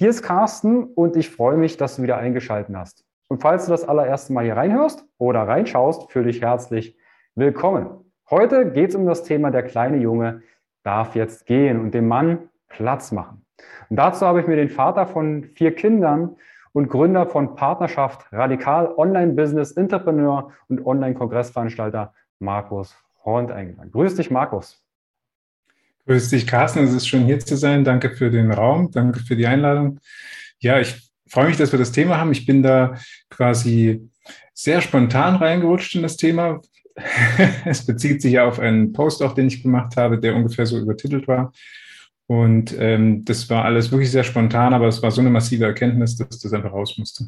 Hier ist Carsten und ich freue mich, dass du wieder eingeschaltet hast. Und falls du das allererste Mal hier reinhörst oder reinschaust, fühle dich herzlich willkommen. Heute geht es um das Thema, der kleine Junge darf jetzt gehen und dem Mann Platz machen. Und dazu habe ich mir den Vater von vier Kindern und Gründer von Partnerschaft Radikal Online-Business, Entrepreneur und Online-Kongressveranstalter Markus Horn eingeladen. Grüß dich, Markus. Grüß dich, Carsten. Es ist schön, hier zu sein. Danke für den Raum. Danke für die Einladung. Ja, ich freue mich, dass wir das Thema haben. Ich bin da quasi sehr spontan reingerutscht in das Thema. es bezieht sich ja auf einen Post, auch den ich gemacht habe, der ungefähr so übertitelt war. Und ähm, das war alles wirklich sehr spontan, aber es war so eine massive Erkenntnis, dass das einfach raus musste.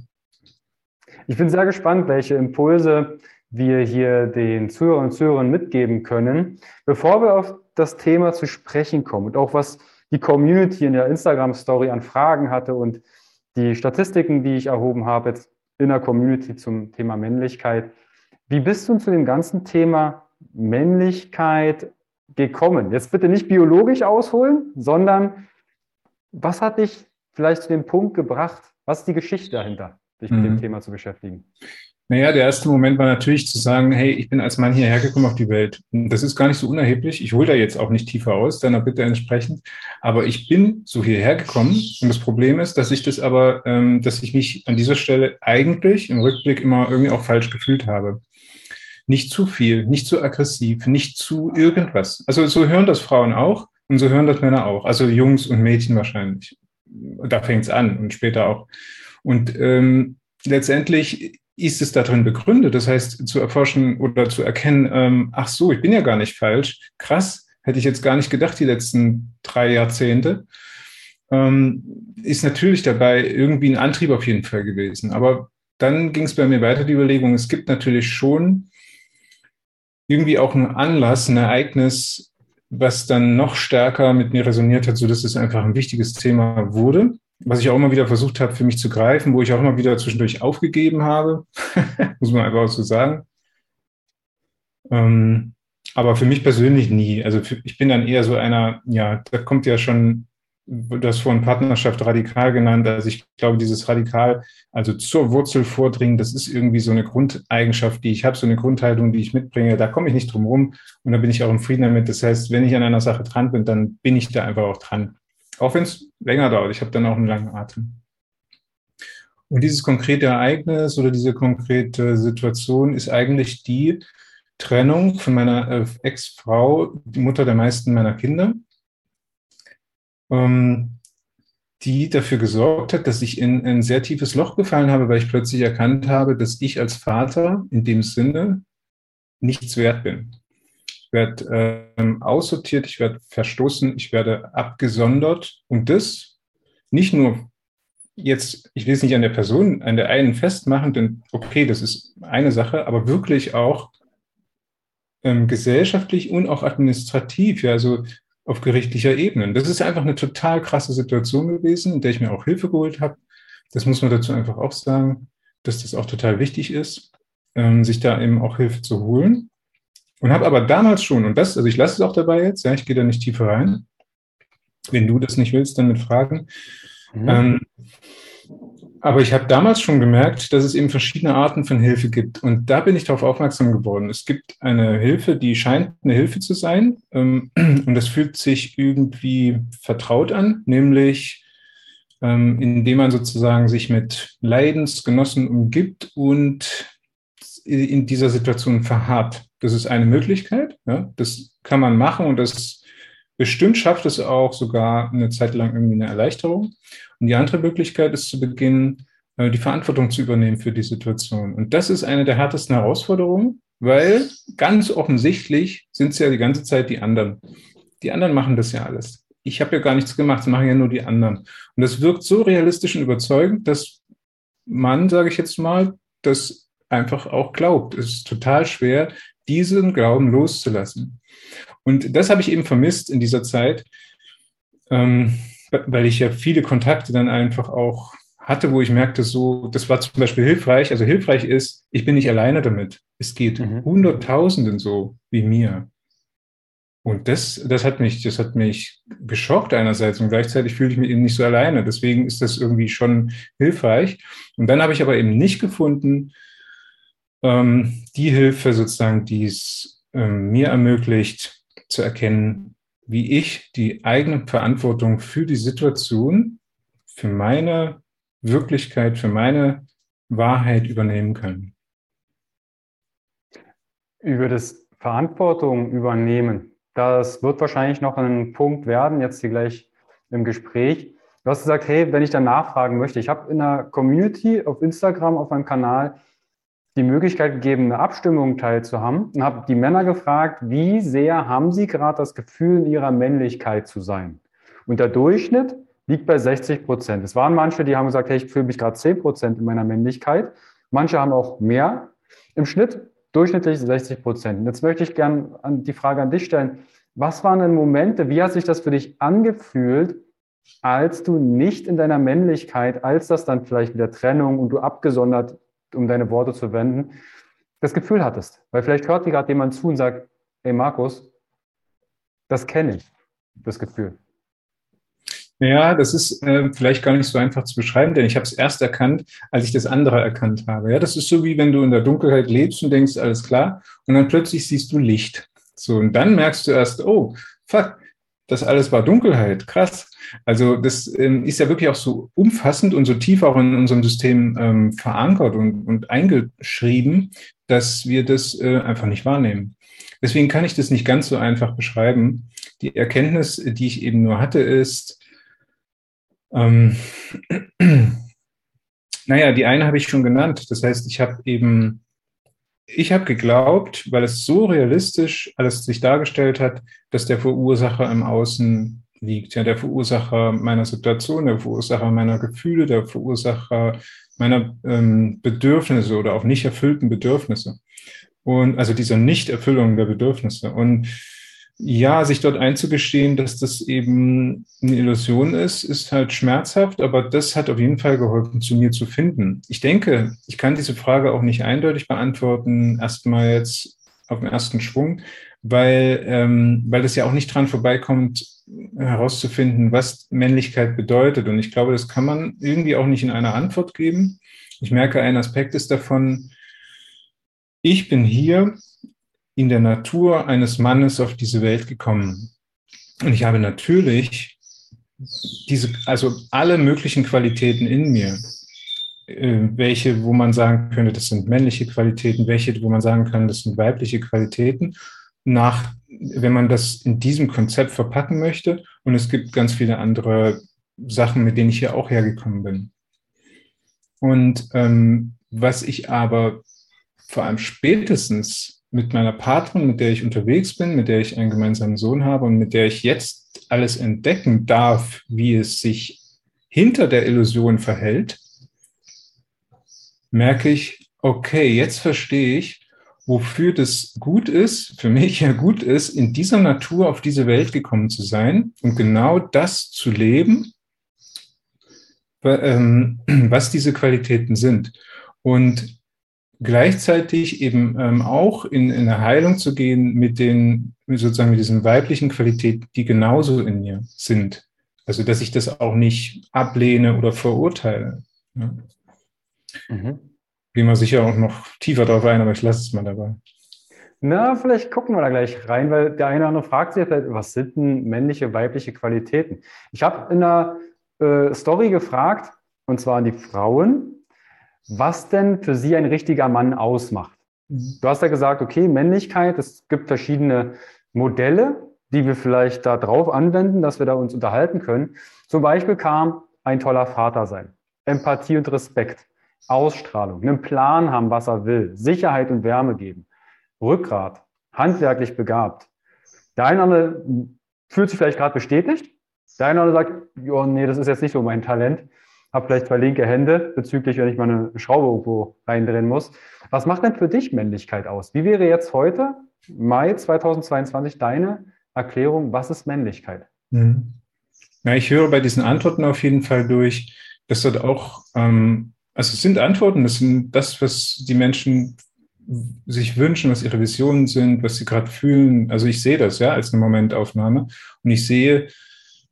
Ich bin sehr gespannt, welche Impulse wir hier den Zuhörern und Zuhörern mitgeben können. Bevor wir auf das Thema zu sprechen kommen und auch was die Community in der Instagram-Story an Fragen hatte und die Statistiken, die ich erhoben habe jetzt in der Community zum Thema Männlichkeit. Wie bist du zu dem ganzen Thema Männlichkeit gekommen? Jetzt bitte nicht biologisch ausholen, sondern was hat dich vielleicht zu dem Punkt gebracht? Was ist die Geschichte dahinter, dich mit dem mhm. Thema zu beschäftigen? Naja, der erste Moment war natürlich zu sagen, hey, ich bin als Mann hierher gekommen auf die Welt. Das ist gar nicht so unerheblich. Ich hole da jetzt auch nicht tiefer aus, deiner Bitte entsprechend. Aber ich bin so hierher gekommen. Und das Problem ist, dass ich das aber, ähm, dass ich mich an dieser Stelle eigentlich im Rückblick immer irgendwie auch falsch gefühlt habe. Nicht zu viel, nicht zu aggressiv, nicht zu irgendwas. Also so hören das Frauen auch und so hören das Männer auch. Also Jungs und Mädchen wahrscheinlich. Da fängt es an und später auch. Und ähm, letztendlich ist es darin begründet? Das heißt, zu erforschen oder zu erkennen, ähm, ach so, ich bin ja gar nicht falsch. Krass, hätte ich jetzt gar nicht gedacht, die letzten drei Jahrzehnte. Ähm, ist natürlich dabei irgendwie ein Antrieb auf jeden Fall gewesen. Aber dann ging es bei mir weiter, die Überlegung, es gibt natürlich schon irgendwie auch einen Anlass, ein Ereignis, was dann noch stärker mit mir resoniert hat, sodass es einfach ein wichtiges Thema wurde was ich auch immer wieder versucht habe, für mich zu greifen, wo ich auch immer wieder zwischendurch aufgegeben habe, muss man einfach so sagen. Ähm, aber für mich persönlich nie. Also für, ich bin dann eher so einer, ja, da kommt ja schon, du hast vorhin Partnerschaft radikal genannt. Also ich glaube, dieses Radikal, also zur Wurzel vordringen, das ist irgendwie so eine Grundeigenschaft, die ich habe, so eine Grundhaltung, die ich mitbringe. Da komme ich nicht drum rum und da bin ich auch im Frieden damit. Das heißt, wenn ich an einer Sache dran bin, dann bin ich da einfach auch dran. Auch wenn es länger dauert. Ich habe dann auch einen langen Atem. Und dieses konkrete Ereignis oder diese konkrete Situation ist eigentlich die Trennung von meiner äh, Ex-Frau, die Mutter der meisten meiner Kinder, ähm, die dafür gesorgt hat, dass ich in ein sehr tiefes Loch gefallen habe, weil ich plötzlich erkannt habe, dass ich als Vater in dem Sinne nichts wert bin werde ähm, aussortiert, ich werde verstoßen, ich werde abgesondert. Und das nicht nur jetzt, ich will es nicht an der Person, an der einen festmachen, denn okay, das ist eine Sache, aber wirklich auch ähm, gesellschaftlich und auch administrativ, ja, also auf gerichtlicher Ebene. Das ist einfach eine total krasse Situation gewesen, in der ich mir auch Hilfe geholt habe, Das muss man dazu einfach auch sagen, dass das auch total wichtig ist, ähm, sich da eben auch Hilfe zu holen. Und habe aber damals schon, und das, also ich lasse es auch dabei jetzt, ja, ich gehe da nicht tiefer rein. Wenn du das nicht willst, dann mit Fragen. Mhm. Ähm, aber ich habe damals schon gemerkt, dass es eben verschiedene Arten von Hilfe gibt. Und da bin ich darauf aufmerksam geworden. Es gibt eine Hilfe, die scheint eine Hilfe zu sein. Ähm, und das fühlt sich irgendwie vertraut an, nämlich ähm, indem man sozusagen sich mit Leidensgenossen umgibt und in dieser Situation verharrt. Das ist eine Möglichkeit. Ja? Das kann man machen und das bestimmt schafft es auch sogar eine Zeit lang irgendwie eine Erleichterung. Und die andere Möglichkeit ist zu beginnen, äh, die Verantwortung zu übernehmen für die Situation. Und das ist eine der härtesten Herausforderungen, weil ganz offensichtlich sind es ja die ganze Zeit die anderen. Die anderen machen das ja alles. Ich habe ja gar nichts gemacht, das machen ja nur die anderen. Und das wirkt so realistisch und überzeugend, dass man, sage ich jetzt mal, das einfach auch glaubt. Es ist total schwer, diesen Glauben loszulassen. Und das habe ich eben vermisst in dieser Zeit. Ähm, weil ich ja viele Kontakte dann einfach auch hatte, wo ich merkte, so, das war zum Beispiel hilfreich. Also hilfreich ist, ich bin nicht alleine damit. Es geht mhm. Hunderttausenden so wie mir. Und das, das hat mich, das hat mich geschockt einerseits und gleichzeitig fühle ich mich eben nicht so alleine. Deswegen ist das irgendwie schon hilfreich. Und dann habe ich aber eben nicht gefunden, ähm, die Hilfe sozusagen, die es ähm, mir ermöglicht, zu erkennen, wie ich die eigene Verantwortung für die Situation, für meine Wirklichkeit, für meine Wahrheit übernehmen kann. Über das Verantwortung übernehmen, das wird wahrscheinlich noch ein Punkt werden, jetzt hier gleich im Gespräch. Du hast gesagt, hey, wenn ich dann nachfragen möchte, ich habe in der Community auf Instagram, auf meinem Kanal, die Möglichkeit gegeben, eine Abstimmung teilzuhaben und habe die Männer gefragt, wie sehr haben sie gerade das Gefühl, in ihrer Männlichkeit zu sein? Und der Durchschnitt liegt bei 60 Prozent. Es waren manche, die haben gesagt, hey, ich fühle mich gerade 10 Prozent in meiner Männlichkeit. Manche haben auch mehr. Im Schnitt durchschnittlich 60 Prozent. Jetzt möchte ich gerne die Frage an dich stellen. Was waren denn Momente, wie hat sich das für dich angefühlt, als du nicht in deiner Männlichkeit, als das dann vielleicht mit der Trennung und du abgesondert um deine Worte zu wenden, das Gefühl hattest. Weil vielleicht hört dir gerade jemand zu und sagt, hey Markus, das kenne ich, das Gefühl. Ja, das ist äh, vielleicht gar nicht so einfach zu beschreiben, denn ich habe es erst erkannt, als ich das andere erkannt habe. Ja, das ist so wie wenn du in der Dunkelheit lebst und denkst, alles klar, und dann plötzlich siehst du Licht. So, und dann merkst du erst, oh, fuck, das alles war Dunkelheit. Krass. Also das ähm, ist ja wirklich auch so umfassend und so tief auch in unserem System ähm, verankert und, und eingeschrieben, dass wir das äh, einfach nicht wahrnehmen. Deswegen kann ich das nicht ganz so einfach beschreiben. Die Erkenntnis, die ich eben nur hatte, ist, ähm, naja, die eine habe ich schon genannt. Das heißt, ich habe eben ich habe geglaubt, weil es so realistisch alles sich dargestellt hat, dass der Verursacher im Außen liegt. Ja, der Verursacher meiner Situation, der Verursacher meiner Gefühle, der Verursacher meiner ähm, Bedürfnisse oder auch nicht erfüllten Bedürfnisse. Und also dieser Nichterfüllung der Bedürfnisse. Und ja, sich dort einzugestehen, dass das eben eine Illusion ist, ist halt schmerzhaft, aber das hat auf jeden Fall geholfen, zu mir zu finden. Ich denke, ich kann diese Frage auch nicht eindeutig beantworten, erstmal jetzt auf den ersten Schwung, weil, ähm, weil es ja auch nicht dran vorbeikommt, herauszufinden, was Männlichkeit bedeutet. Und ich glaube, das kann man irgendwie auch nicht in einer Antwort geben. Ich merke, ein Aspekt ist davon, ich bin hier, in der Natur eines Mannes auf diese Welt gekommen. Und ich habe natürlich diese, also alle möglichen Qualitäten in mir, äh, welche, wo man sagen könnte, das sind männliche Qualitäten, welche, wo man sagen kann, das sind weibliche Qualitäten, nach, wenn man das in diesem Konzept verpacken möchte. Und es gibt ganz viele andere Sachen, mit denen ich hier auch hergekommen bin. Und ähm, was ich aber vor allem spätestens mit meiner Partnerin, mit der ich unterwegs bin, mit der ich einen gemeinsamen Sohn habe und mit der ich jetzt alles entdecken darf, wie es sich hinter der Illusion verhält, merke ich, okay, jetzt verstehe ich, wofür das gut ist, für mich ja gut ist, in dieser Natur auf diese Welt gekommen zu sein und genau das zu leben, ähm, was diese Qualitäten sind. Und gleichzeitig eben ähm, auch in, in eine Heilung zu gehen mit den, sozusagen mit diesen weiblichen Qualitäten, die genauso in mir sind. Also, dass ich das auch nicht ablehne oder verurteile. Mhm. Gehen wir sicher auch noch tiefer darauf ein, aber ich lasse es mal dabei. Na, vielleicht gucken wir da gleich rein, weil der eine oder andere fragt sich vielleicht, was sind denn männliche, weibliche Qualitäten? Ich habe in einer äh, Story gefragt, und zwar an die Frauen, was denn für sie ein richtiger Mann ausmacht. Mhm. Du hast ja gesagt, okay, Männlichkeit, es gibt verschiedene Modelle, die wir vielleicht da drauf anwenden, dass wir da uns unterhalten können. Zum Beispiel kam ein toller Vater sein, Empathie und Respekt, Ausstrahlung, einen Plan haben, was er will, Sicherheit und Wärme geben, Rückgrat, handwerklich begabt. Der eine andere fühlt sich vielleicht gerade bestätigt, der eine andere sagt, oh, nee, das ist jetzt nicht so mein Talent habe vielleicht zwei linke Hände bezüglich, wenn ich mal eine Schraube irgendwo reindrehen muss. Was macht denn für dich Männlichkeit aus? Wie wäre jetzt heute, Mai 2022, deine Erklärung, was ist Männlichkeit? Mhm. Ja, ich höre bei diesen Antworten auf jeden Fall durch, dass dort auch, ähm, also es sind Antworten, das sind das, was die Menschen sich wünschen, was ihre Visionen sind, was sie gerade fühlen. Also ich sehe das ja als eine Momentaufnahme und ich sehe,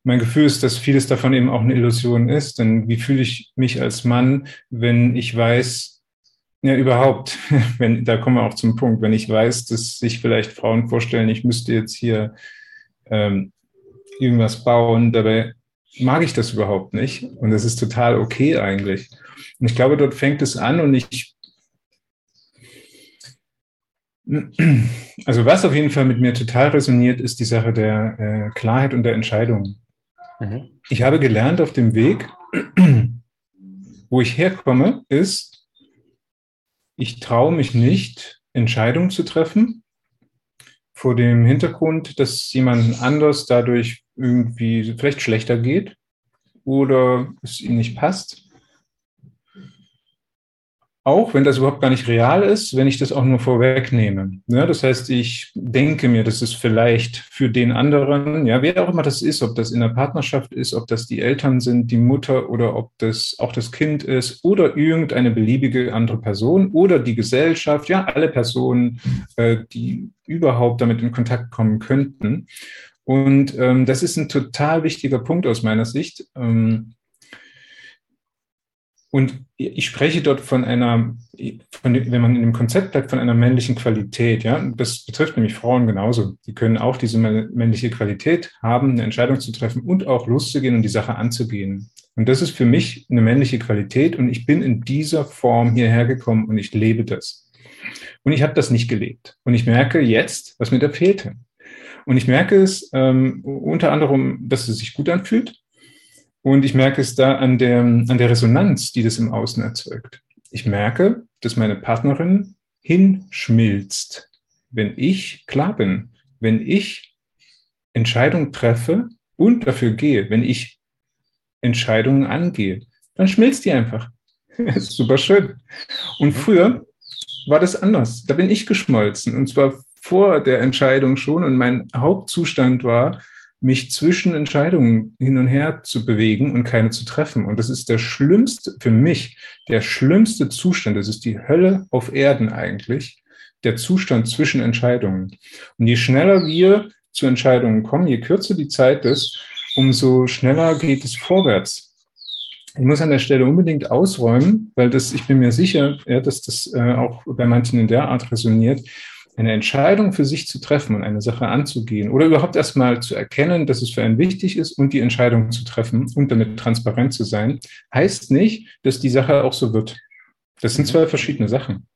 mein Gefühl ist, dass vieles davon eben auch eine Illusion ist. Denn wie fühle ich mich als Mann, wenn ich weiß, ja, überhaupt, wenn, da kommen wir auch zum Punkt, wenn ich weiß, dass sich vielleicht Frauen vorstellen, ich müsste jetzt hier ähm, irgendwas bauen, dabei mag ich das überhaupt nicht. Und das ist total okay eigentlich. Und ich glaube, dort fängt es an und ich, also was auf jeden Fall mit mir total resoniert, ist die Sache der äh, Klarheit und der Entscheidung. Mhm. Ich habe gelernt auf dem Weg, wo ich herkomme, ist, ich traue mich nicht, Entscheidungen zu treffen, vor dem Hintergrund, dass jemand anders dadurch irgendwie vielleicht schlechter geht oder es ihm nicht passt auch wenn das überhaupt gar nicht real ist, wenn ich das auch nur vorwegnehme. Ja, das heißt, ich denke mir, das ist vielleicht für den anderen, ja, wer auch immer das ist, ob das in der Partnerschaft ist, ob das die Eltern sind, die Mutter oder ob das auch das Kind ist oder irgendeine beliebige andere Person oder die Gesellschaft, ja, alle Personen, äh, die überhaupt damit in Kontakt kommen könnten. Und ähm, das ist ein total wichtiger Punkt aus meiner Sicht. Ähm, und ich spreche dort von einer, von, wenn man in dem Konzept bleibt, von einer männlichen Qualität. Ja, das betrifft nämlich Frauen genauso. Die können auch diese männliche Qualität haben, eine Entscheidung zu treffen und auch loszugehen und die Sache anzugehen. Und das ist für mich eine männliche Qualität und ich bin in dieser Form hierher gekommen und ich lebe das. Und ich habe das nicht gelebt. Und ich merke jetzt, was mir da fehlte. Und ich merke es ähm, unter anderem, dass es sich gut anfühlt, und ich merke es da an der, an der Resonanz, die das im Außen erzeugt. Ich merke, dass meine Partnerin hinschmilzt, wenn ich klar bin, wenn ich Entscheidungen treffe und dafür gehe, wenn ich Entscheidungen angehe, dann schmilzt die einfach. super schön. Und früher war das anders. Da bin ich geschmolzen und zwar vor der Entscheidung schon. Und mein Hauptzustand war, mich zwischen Entscheidungen hin und her zu bewegen und keine zu treffen. Und das ist der schlimmste, für mich, der schlimmste Zustand. Das ist die Hölle auf Erden eigentlich, der Zustand zwischen Entscheidungen. Und je schneller wir zu Entscheidungen kommen, je kürzer die Zeit ist, umso schneller geht es vorwärts. Ich muss an der Stelle unbedingt ausräumen, weil das, ich bin mir sicher, ja, dass das äh, auch bei manchen in der Art resoniert eine Entscheidung für sich zu treffen und eine Sache anzugehen oder überhaupt erstmal zu erkennen, dass es für einen wichtig ist und die Entscheidung zu treffen und damit transparent zu sein, heißt nicht, dass die Sache auch so wird. Das sind zwei verschiedene Sachen.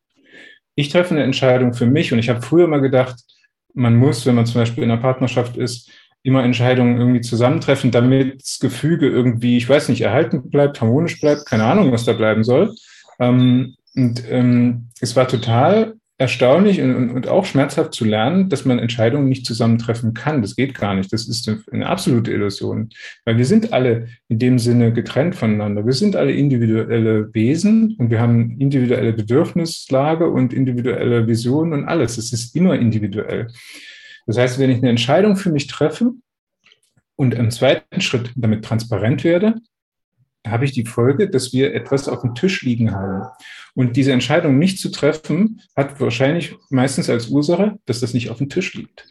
Ich treffe eine Entscheidung für mich und ich habe früher mal gedacht, man muss, wenn man zum Beispiel in einer Partnerschaft ist, immer Entscheidungen irgendwie zusammentreffen, damit das Gefüge irgendwie, ich weiß nicht, erhalten bleibt, harmonisch bleibt, keine Ahnung, was da bleiben soll. Ähm, und ähm, es war total erstaunlich und, und, auch schmerzhaft zu lernen, dass man Entscheidungen nicht zusammentreffen kann. Das geht gar nicht. Das ist eine absolute Illusion, weil wir sind alle in dem Sinne getrennt voneinander. Wir sind alle individuelle Wesen und wir haben individuelle Bedürfnislage und individuelle Visionen und alles. Es ist immer individuell. Das heißt, wenn ich eine Entscheidung für mich treffe und im zweiten Schritt damit transparent werde, habe ich die Folge, dass wir etwas auf dem Tisch liegen haben. Und diese Entscheidung nicht zu treffen, hat wahrscheinlich meistens als Ursache, dass das nicht auf dem Tisch liegt.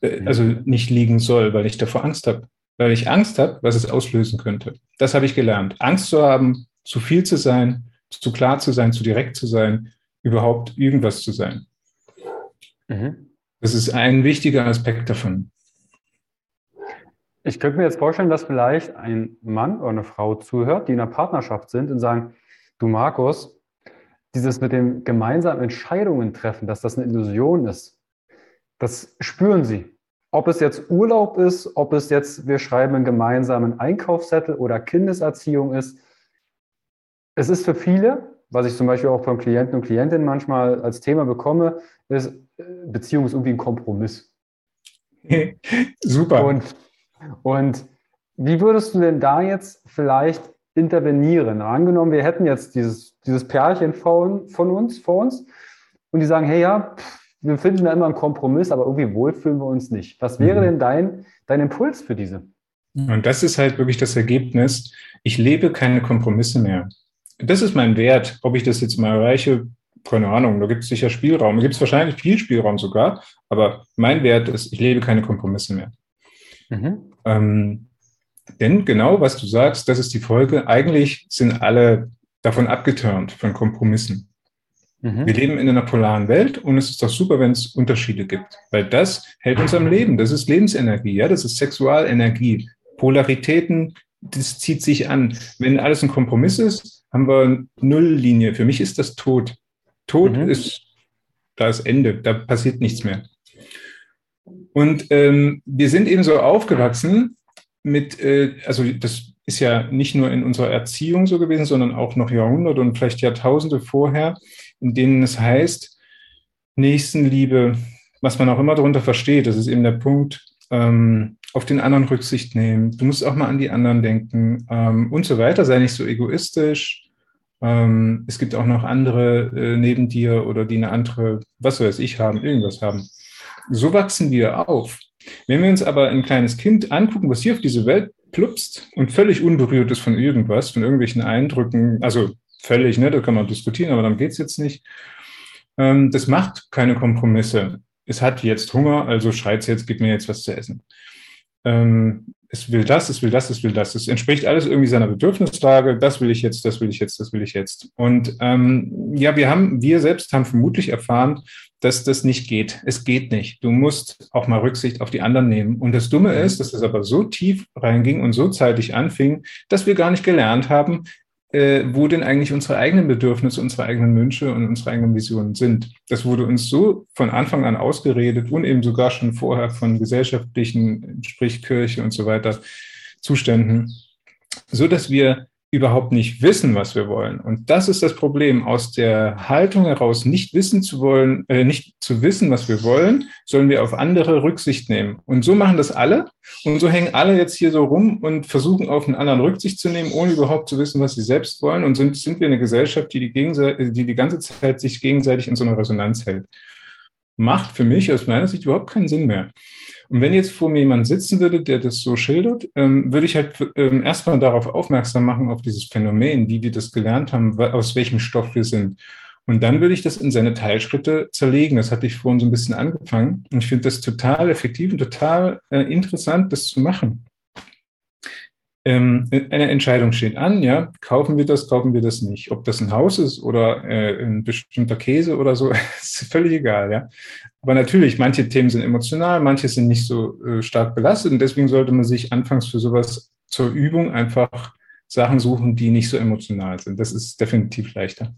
Äh. Also nicht liegen soll, weil ich davor Angst habe. Weil ich Angst habe, was es auslösen könnte. Das habe ich gelernt. Angst zu haben, zu viel zu sein, zu klar zu sein, zu direkt zu sein, überhaupt irgendwas zu sein. Mhm. Das ist ein wichtiger Aspekt davon. Ich könnte mir jetzt vorstellen, dass vielleicht ein Mann oder eine Frau zuhört, die in einer Partnerschaft sind und sagen, du Markus, dieses mit dem gemeinsamen Entscheidungen treffen, dass das eine Illusion ist, das spüren sie. Ob es jetzt Urlaub ist, ob es jetzt, wir schreiben einen gemeinsamen Einkaufszettel oder Kindeserziehung ist. Es ist für viele, was ich zum Beispiel auch von Klienten und Klientinnen manchmal als Thema bekomme, ist, äh, Beziehung ist irgendwie ein Kompromiss. Super. Und und wie würdest du denn da jetzt vielleicht intervenieren? Angenommen, wir hätten jetzt dieses, dieses Pärchen von, von uns, vor uns, und die sagen, hey ja, wir finden da immer einen Kompromiss, aber irgendwie wohlfühlen wir uns nicht. Was wäre mhm. denn dein, dein Impuls für diese? Und das ist halt wirklich das Ergebnis. Ich lebe keine Kompromisse mehr. Das ist mein Wert. Ob ich das jetzt mal erreiche, keine Ahnung, da gibt es sicher Spielraum. Da gibt es wahrscheinlich viel Spielraum sogar. Aber mein Wert ist, ich lebe keine Kompromisse mehr. Mhm. Ähm, denn genau, was du sagst, das ist die Folge. Eigentlich sind alle davon abgeturnt, von Kompromissen. Mhm. Wir leben in einer polaren Welt und es ist doch super, wenn es Unterschiede gibt, weil das hält uns am Leben. Das ist Lebensenergie, ja, das ist Sexualenergie. Polaritäten, das zieht sich an. Wenn alles ein Kompromiss ist, haben wir Nulllinie. Für mich ist das tot. Tod mhm. ist, da ist Ende, da passiert nichts mehr. Und ähm, wir sind eben so aufgewachsen mit, äh, also das ist ja nicht nur in unserer Erziehung so gewesen, sondern auch noch Jahrhunderte und vielleicht Jahrtausende vorher, in denen es heißt, Nächstenliebe, was man auch immer darunter versteht, das ist eben der Punkt, ähm, auf den anderen Rücksicht nehmen, du musst auch mal an die anderen denken ähm, und so weiter, sei nicht so egoistisch. Ähm, es gibt auch noch andere äh, neben dir oder die eine andere, was weiß ich, haben, irgendwas haben. So wachsen wir auf. Wenn wir uns aber ein kleines Kind angucken, was hier auf diese Welt plupst und völlig unberührt ist von irgendwas, von irgendwelchen Eindrücken, also völlig, ne, da kann man diskutieren, aber darum geht's jetzt nicht. Ähm, das macht keine Kompromisse. Es hat jetzt Hunger, also schreit jetzt, gib mir jetzt was zu essen. Ähm, es will das, es will das, es will das. Es entspricht alles irgendwie seiner Bedürfnislage. Das will ich jetzt, das will ich jetzt, das will ich jetzt. Und ähm, ja, wir haben, wir selbst haben vermutlich erfahren, dass das nicht geht. Es geht nicht. Du musst auch mal Rücksicht auf die anderen nehmen. Und das Dumme ist, dass es aber so tief reinging und so zeitig anfing, dass wir gar nicht gelernt haben, äh, wo denn eigentlich unsere eigenen Bedürfnisse, unsere eigenen Wünsche und unsere eigenen Visionen sind. Das wurde uns so von Anfang an ausgeredet und eben sogar schon vorher von gesellschaftlichen, sprich Kirche und so weiter, Zuständen, so dass wir überhaupt nicht wissen, was wir wollen. Und das ist das Problem. Aus der Haltung heraus, nicht wissen zu wollen, äh, nicht zu wissen, was wir wollen, sollen wir auf andere Rücksicht nehmen. Und so machen das alle. Und so hängen alle jetzt hier so rum und versuchen auf einen anderen Rücksicht zu nehmen, ohne überhaupt zu wissen, was sie selbst wollen. Und sind, sind wir eine Gesellschaft, die die, die die ganze Zeit sich gegenseitig in so einer Resonanz hält. Macht für mich aus meiner Sicht überhaupt keinen Sinn mehr. Und wenn jetzt vor mir jemand sitzen würde, der das so schildert, ähm, würde ich halt ähm, erstmal darauf aufmerksam machen, auf dieses Phänomen, wie wir das gelernt haben, aus welchem Stoff wir sind. Und dann würde ich das in seine Teilschritte zerlegen. Das hatte ich vorhin so ein bisschen angefangen. Und ich finde das total effektiv und total äh, interessant, das zu machen ähm, eine Entscheidung steht an, ja, kaufen wir das, kaufen wir das nicht. Ob das ein Haus ist oder äh, ein bestimmter Käse oder so, ist völlig egal, ja. Aber natürlich, manche Themen sind emotional, manche sind nicht so äh, stark belastet und deswegen sollte man sich anfangs für sowas zur Übung einfach Sachen suchen, die nicht so emotional sind. Das ist definitiv leichter.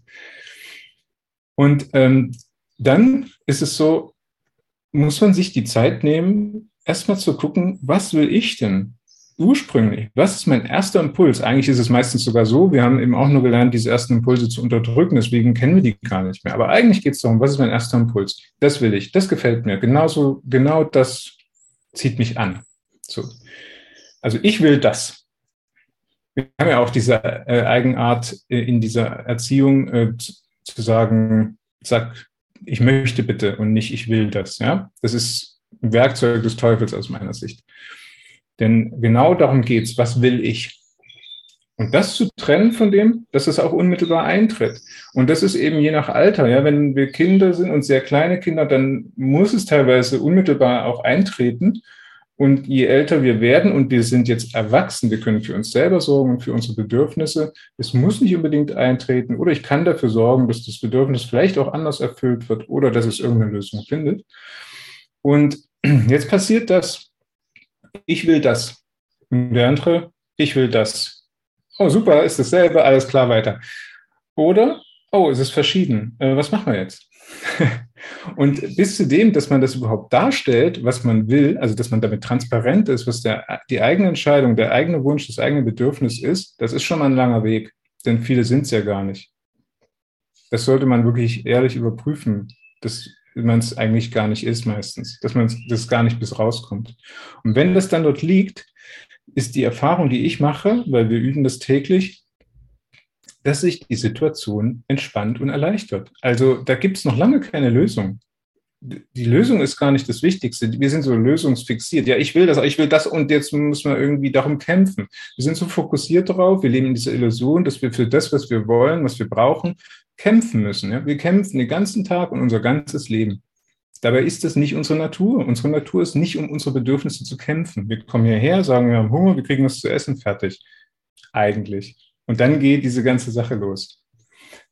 Und ähm, dann ist es so, muss man sich die Zeit nehmen, erstmal zu gucken, was will ich denn? Ursprünglich, was ist mein erster Impuls? Eigentlich ist es meistens sogar so, wir haben eben auch nur gelernt, diese ersten Impulse zu unterdrücken, deswegen kennen wir die gar nicht mehr. Aber eigentlich geht es darum, was ist mein erster Impuls? Das will ich, das gefällt mir. Genauso, genau das zieht mich an. So. Also ich will das. Wir haben ja auch diese äh, Eigenart äh, in dieser Erziehung äh, zu sagen, sag, ich möchte bitte und nicht ich will das. Ja, das ist ein Werkzeug des Teufels aus meiner Sicht. Denn genau darum geht's. Was will ich? Und das zu trennen von dem, dass es auch unmittelbar eintritt. Und das ist eben je nach Alter. Ja, wenn wir Kinder sind und sehr kleine Kinder, dann muss es teilweise unmittelbar auch eintreten. Und je älter wir werden und wir sind jetzt erwachsen, wir können für uns selber sorgen und für unsere Bedürfnisse. Es muss nicht unbedingt eintreten oder ich kann dafür sorgen, dass das Bedürfnis vielleicht auch anders erfüllt wird oder dass es irgendeine Lösung findet. Und jetzt passiert das. Ich will das. Und der andere, ich will das. Oh, super, ist dasselbe, alles klar weiter. Oder, oh, es ist verschieden. Äh, was machen wir jetzt? Und bis zu dem, dass man das überhaupt darstellt, was man will, also dass man damit transparent ist, was der, die eigene Entscheidung, der eigene Wunsch, das eigene Bedürfnis ist, das ist schon mal ein langer Weg, denn viele sind es ja gar nicht. Das sollte man wirklich ehrlich überprüfen, dass man es eigentlich gar nicht ist meistens, dass man das gar nicht bis rauskommt. Und wenn das dann dort liegt, ist die Erfahrung, die ich mache, weil wir üben das täglich, dass sich die Situation entspannt und erleichtert. Also da gibt es noch lange keine Lösung. Die Lösung ist gar nicht das Wichtigste. Wir sind so lösungsfixiert. Ja, ich will das, ich will das und jetzt muss man irgendwie darum kämpfen. Wir sind so fokussiert darauf, wir leben in dieser Illusion, dass wir für das, was wir wollen, was wir brauchen, kämpfen müssen. Ja? Wir kämpfen den ganzen Tag und unser ganzes Leben. Dabei ist das nicht unsere Natur. Unsere Natur ist nicht, um unsere Bedürfnisse zu kämpfen. Wir kommen hierher, sagen, wir haben Hunger, wir kriegen was zu essen, fertig. Eigentlich. Und dann geht diese ganze Sache los.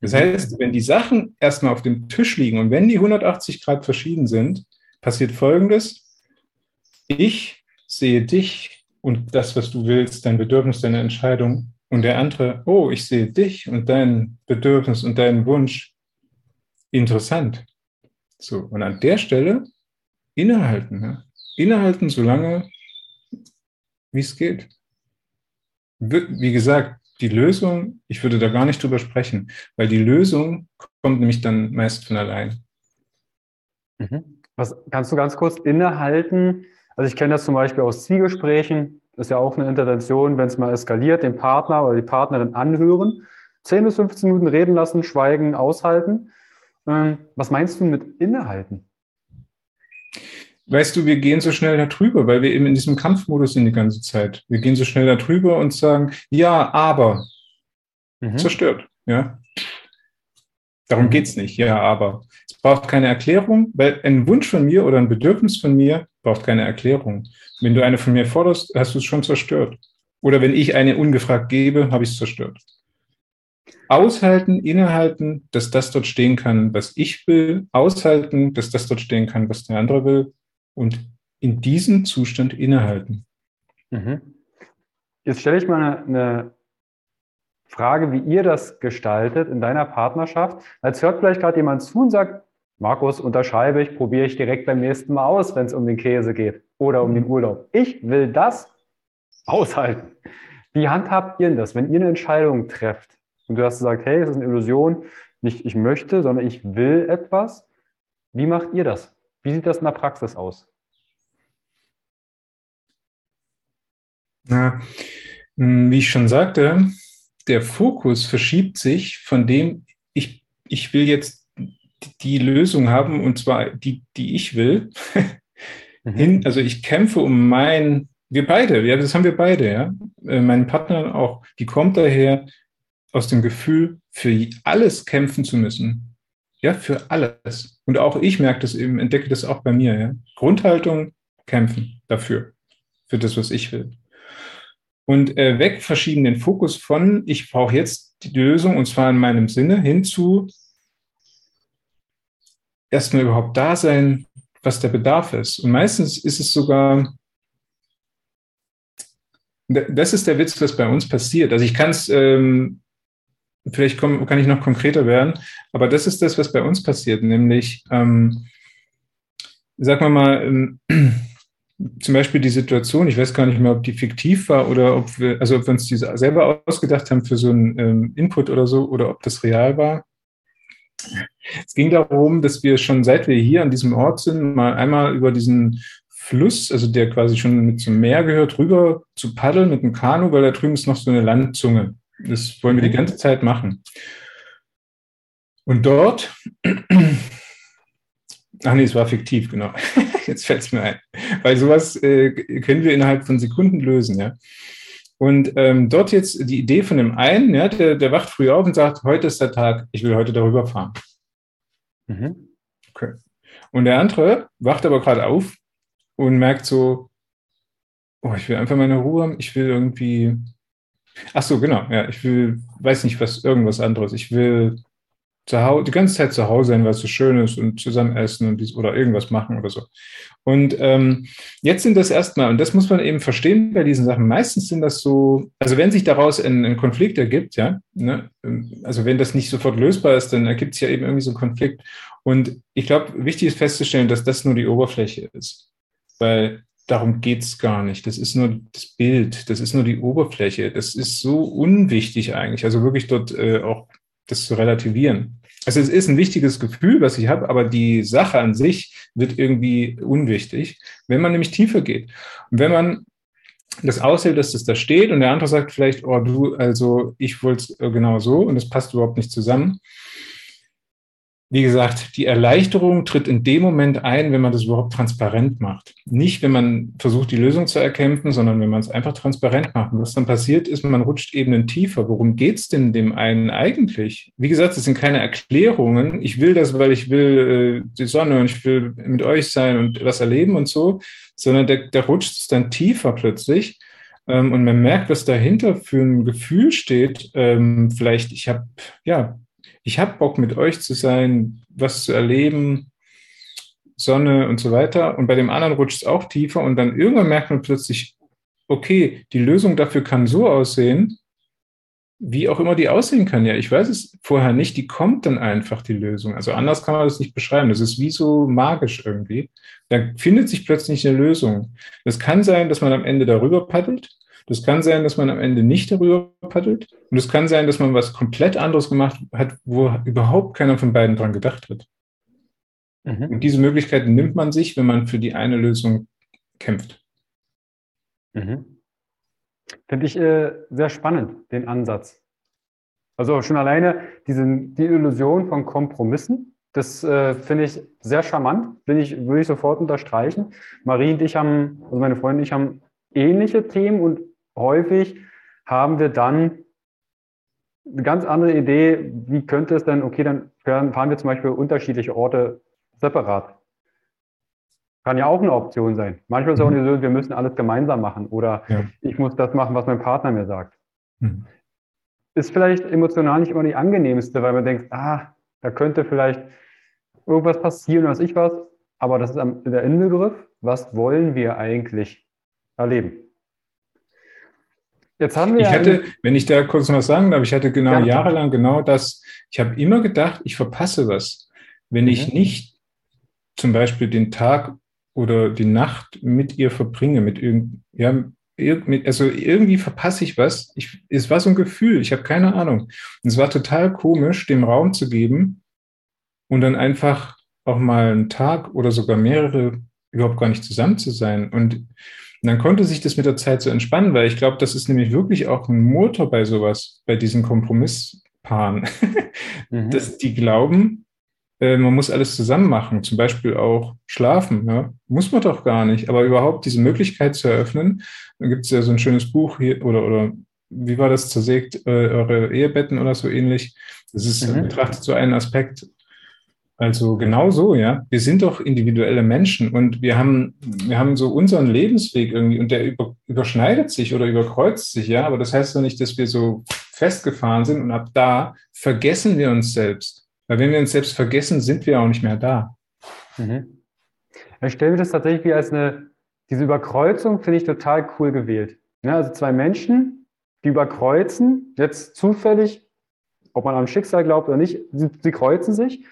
Das heißt, wenn die Sachen erstmal auf dem Tisch liegen und wenn die 180 Grad verschieden sind, passiert Folgendes. Ich sehe dich und das, was du willst, dein Bedürfnis, deine Entscheidung. Und der andere, oh, ich sehe dich und dein Bedürfnis und deinen Wunsch. Interessant. So, und an der Stelle innehalten. Ja? Innehalten, solange wie es geht. Wie gesagt, die Lösung, ich würde da gar nicht drüber sprechen, weil die Lösung kommt nämlich dann meist von allein. Mhm. Was kannst du ganz kurz innehalten? Also ich kenne das zum Beispiel aus Zwiegesprächen, ist ja auch eine Intervention, wenn es mal eskaliert, den Partner oder die Partnerin anhören, 10 bis 15 Minuten reden lassen, schweigen, aushalten. Ähm, was meinst du mit innehalten? weißt du, wir gehen so schnell darüber, weil wir eben in diesem Kampfmodus sind die ganze Zeit. Wir gehen so schnell darüber und sagen, ja, aber mhm. zerstört. Ja. Darum geht es nicht, ja, aber. Es braucht keine Erklärung, weil ein Wunsch von mir oder ein Bedürfnis von mir braucht keine Erklärung. Wenn du eine von mir forderst, hast du es schon zerstört. Oder wenn ich eine ungefragt gebe, habe ich es zerstört. Aushalten, innehalten, dass das dort stehen kann, was ich will. Aushalten, dass das dort stehen kann, was der andere will und in diesem Zustand innehalten. Mhm. Jetzt stelle ich mal eine, eine, Frage, wie ihr das gestaltet in deiner Partnerschaft. Als hört vielleicht gerade jemand zu und sagt, Markus, unterschreibe ich, probiere ich direkt beim nächsten Mal aus, wenn es um den Käse geht oder um den Urlaub. Ich will das aushalten. Wie handhabt ihr das, wenn ihr eine Entscheidung trefft und du hast gesagt, hey, es ist eine Illusion, nicht ich möchte, sondern ich will etwas. Wie macht ihr das? Wie sieht das in der Praxis aus? Na, hm, wie ich schon sagte, der Fokus verschiebt sich von dem, ich, ich will jetzt die Lösung haben, und zwar die, die ich will, mhm. hin, also ich kämpfe um mein, wir beide, ja, das haben wir beide, ja, äh, mein Partner auch, die kommt daher aus dem Gefühl, für alles kämpfen zu müssen. Ja, für alles. Und auch ich merke das eben, entdecke das auch bei mir. Ja? Grundhaltung, kämpfen dafür, für das, was ich will. Und äh, weg verschieben den Fokus von, ich brauche jetzt die Lösung und zwar in meinem Sinne, hinzu erstmal überhaupt da sein, was der Bedarf ist. Und meistens ist es sogar, das ist der Witz, was bei uns passiert. Also ich kann es ähm, vielleicht komm, kann ich noch konkreter werden, aber das ist das, was bei uns passiert, nämlich, ähm, sagen wir mal, ähm, zum Beispiel die Situation, ich weiß gar nicht mehr, ob die fiktiv war oder ob wir, also ob wir uns die selber ausgedacht haben für so einen ähm, Input oder so, oder ob das real war. Es ging darum, dass wir schon seit wir hier an diesem Ort sind, mal einmal über diesen Fluss, also der quasi schon zum Meer gehört, rüber zu paddeln mit dem Kanu, weil da drüben ist noch so eine Landzunge. Das wollen wir die ganze Zeit machen. Und dort, ach nee, es war fiktiv, genau. Jetzt fällt es mir ein. Weil sowas äh, können wir innerhalb von Sekunden lösen, ja. Und ähm, dort jetzt die Idee von dem einen, ja, der, der wacht früh auf und sagt, heute ist der Tag, ich will heute darüber fahren. Mhm. Okay. Und der andere wacht aber gerade auf und merkt so, oh, ich will einfach meine Ruhe haben, ich will irgendwie, ach so, genau, ja, ich will, weiß nicht, was, irgendwas anderes. Ich will Hause, die ganze Zeit zu Hause sein, weil es so schön ist und zusammen essen und dies, oder irgendwas machen oder so. Und ähm, jetzt sind das erstmal, und das muss man eben verstehen bei diesen Sachen, meistens sind das so, also wenn sich daraus ein, ein Konflikt ergibt, ja, ne, also wenn das nicht sofort lösbar ist, dann ergibt es ja eben irgendwie so einen Konflikt. Und ich glaube, wichtig ist festzustellen, dass das nur die Oberfläche ist. Weil darum geht's gar nicht. Das ist nur das Bild, das ist nur die Oberfläche. Das ist so unwichtig eigentlich. Also wirklich dort äh, auch das zu relativieren. Also es ist ein wichtiges Gefühl, was ich habe, aber die Sache an sich wird irgendwie unwichtig, wenn man nämlich tiefer geht. Und wenn man das aushält, dass das da steht und der andere sagt vielleicht, oh du, also ich wollte es genau so und das passt überhaupt nicht zusammen, wie gesagt, die Erleichterung tritt in dem Moment ein, wenn man das überhaupt transparent macht. Nicht, wenn man versucht, die Lösung zu erkämpfen, sondern wenn man es einfach transparent macht. Und was dann passiert ist, man rutscht Ebenen tiefer. Worum geht's denn dem einen eigentlich? Wie gesagt, es sind keine Erklärungen. Ich will das, weil ich will äh, die Sonne und ich will mit euch sein und was erleben und so, sondern der, der rutscht es dann tiefer plötzlich. Ähm, und man merkt, was dahinter für ein Gefühl steht. Ähm, vielleicht, ich habe, ja, ich habe Bock mit euch zu sein, was zu erleben, Sonne und so weiter. Und bei dem anderen rutscht es auch tiefer und dann irgendwann merkt man plötzlich, okay, die Lösung dafür kann so aussehen, wie auch immer die aussehen kann. Ja, ich weiß es vorher nicht, die kommt dann einfach, die Lösung. Also anders kann man das nicht beschreiben. Das ist wie so magisch irgendwie. Da findet sich plötzlich eine Lösung. Das kann sein, dass man am Ende darüber paddelt. Das kann sein, dass man am Ende nicht darüber paddelt. Und es kann sein, dass man was komplett anderes gemacht hat, wo überhaupt keiner von beiden dran gedacht hat. Mhm. Und diese Möglichkeiten nimmt man sich, wenn man für die eine Lösung kämpft. Mhm. Finde ich äh, sehr spannend, den Ansatz. Also schon alleine diese, die Illusion von Kompromissen, das äh, finde ich sehr charmant, bin ich, würde ich sofort unterstreichen. Marie und ich haben, also meine Freundin und ich haben ähnliche Themen und häufig haben wir dann eine ganz andere Idee, wie könnte es denn, okay, dann fahren wir zum Beispiel unterschiedliche Orte separat. Kann ja auch eine Option sein. Manchmal ist es auch mhm. so, wir müssen alles gemeinsam machen oder ja. ich muss das machen, was mein Partner mir sagt. Mhm. Ist vielleicht emotional nicht immer die angenehmste, weil man denkt, ah, da könnte vielleicht irgendwas passieren, was ich was, aber das ist der Inbegriff. Was wollen wir eigentlich erleben? Jetzt haben wir ich hatte, wenn ich da kurz noch was sagen darf, ich hatte genau ja. jahrelang genau das. Ich habe immer gedacht, ich verpasse was, wenn mhm. ich nicht zum Beispiel den Tag oder die Nacht mit ihr verbringe, mit irgend, ja, also irgendwie verpasse ich was. Ich, es war so ein Gefühl, ich habe keine Ahnung. Und es war total komisch, dem Raum zu geben und dann einfach auch mal einen Tag oder sogar mehrere überhaupt gar nicht zusammen zu sein. Und und dann konnte sich das mit der Zeit so entspannen, weil ich glaube, das ist nämlich wirklich auch ein Motor bei sowas, bei diesen Kompromisspaaren, mhm. dass die glauben, äh, man muss alles zusammen machen, zum Beispiel auch schlafen. Ja? Muss man doch gar nicht, aber überhaupt diese Möglichkeit zu eröffnen. Da gibt es ja so ein schönes Buch hier oder, oder wie war das, zersägt äh, eure Ehebetten oder so ähnlich. Das ist mhm. betrachtet so einen Aspekt also genau so, ja. Wir sind doch individuelle Menschen und wir haben, wir haben so unseren Lebensweg irgendwie und der über, überschneidet sich oder überkreuzt sich, ja. Aber das heißt doch nicht, dass wir so festgefahren sind und ab da vergessen wir uns selbst. Weil wenn wir uns selbst vergessen, sind wir auch nicht mehr da. Mhm. Ich stelle mir das tatsächlich wie als eine, diese Überkreuzung finde ich total cool gewählt. Ja, also zwei Menschen, die überkreuzen, jetzt zufällig, ob man am Schicksal glaubt oder nicht, sie, sie kreuzen sich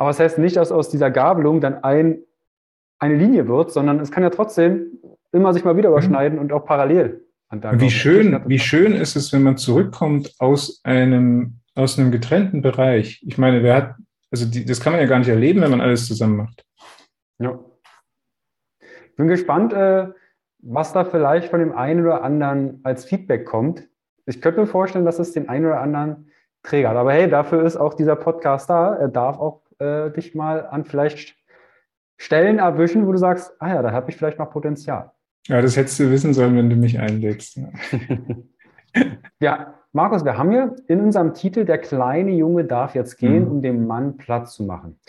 aber das heißt nicht, dass aus dieser Gabelung dann ein, eine Linie wird, sondern es kann ja trotzdem immer sich mal wieder mhm. überschneiden mhm. und auch parallel. Wie schön, wie schön ist es, wenn man zurückkommt aus einem, aus einem getrennten Bereich. Ich meine, wer hat, also die, das kann man ja gar nicht erleben, wenn man alles zusammen macht. Ja. Ich bin gespannt, äh, was da vielleicht von dem einen oder anderen als Feedback kommt. Ich könnte mir vorstellen, dass es den einen oder anderen triggert. Aber hey, dafür ist auch dieser Podcast da. Er darf auch äh, dich mal an vielleicht Stellen erwischen, wo du sagst, ah ja, da habe ich vielleicht noch Potenzial. Ja, das hättest du wissen sollen, wenn du mich einlädst. ja, Markus, wir haben ja in unserem Titel, der kleine Junge darf jetzt gehen, Mhm. um dem Mann Platz zu machen.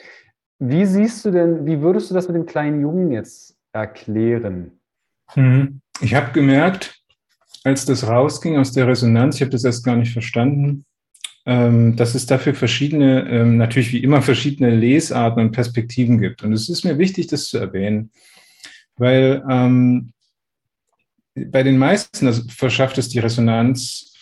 Wie siehst du denn, wie würdest du das mit dem kleinen Jungen jetzt erklären? Mhm. Ich habe gemerkt, als das rausging aus der Resonanz, ich habe das erst gar nicht verstanden, ähm, dass es dafür verschiedene, ähm, natürlich wie immer verschiedene Lesarten und Perspektiven gibt. Und es ist mir wichtig, das zu erwähnen, weil ähm, bei den meisten das verschafft es die Resonanz,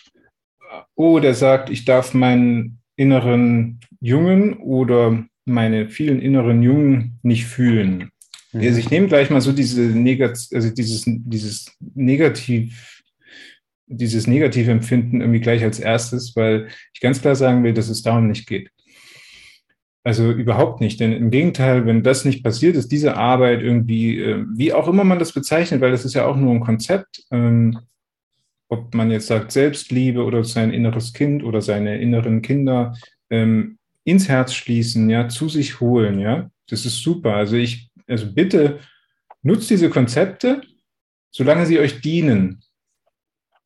oh, der sagt, ich darf meinen inneren Jungen oder meine vielen inneren Jungen nicht fühlen. Mhm. Also ich nehme gleich mal so diese Negat also dieses, dieses Negativ, dieses Negativempfinden irgendwie gleich als erstes, weil ich ganz klar sagen will, dass es darum nicht geht. Also überhaupt nicht, denn im Gegenteil, wenn das nicht passiert ist, diese Arbeit irgendwie, äh, wie auch immer man das bezeichnet, weil das ist ja auch nur ein Konzept, ähm, ob man jetzt sagt Selbstliebe oder sein inneres Kind oder seine inneren Kinder ähm, ins Herz schließen, ja, zu sich holen, ja, das ist super. Also ich, also bitte nutzt diese Konzepte, solange sie euch dienen.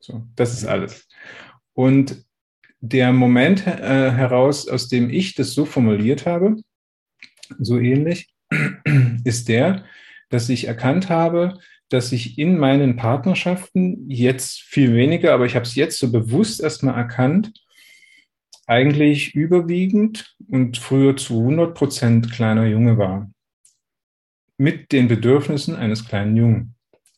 So, das ist alles. Und der Moment äh, heraus, aus dem ich das so formuliert habe, so ähnlich, ist der, dass ich erkannt habe, dass ich in meinen Partnerschaften jetzt viel weniger, aber ich habe es jetzt so bewusst erstmal erkannt, eigentlich überwiegend und früher zu 100 Prozent kleiner Junge war. Mit den Bedürfnissen eines kleinen Jungen.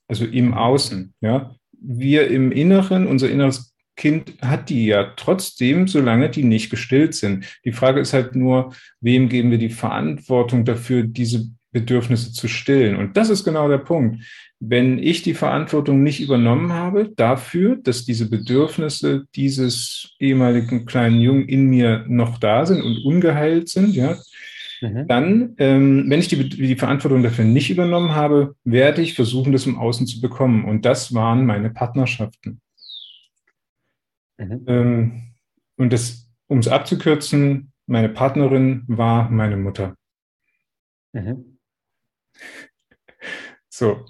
Also im Außen, ja. Wir im Inneren, unser inneres Kind hat die ja trotzdem, solange die nicht gestillt sind. Die Frage ist halt nur, wem geben wir die Verantwortung dafür, diese Bedürfnisse zu stillen? Und das ist genau der Punkt. Wenn ich die Verantwortung nicht übernommen habe dafür, dass diese Bedürfnisse dieses ehemaligen kleinen Jungen in mir noch da sind und ungeheilt sind, ja, mhm. dann, ähm, wenn ich die, die Verantwortung dafür nicht übernommen habe, werde ich versuchen, das im Außen zu bekommen. Und das waren meine Partnerschaften. Mhm. Ähm, und das, um es abzukürzen, meine Partnerin war meine Mutter. Mhm. So.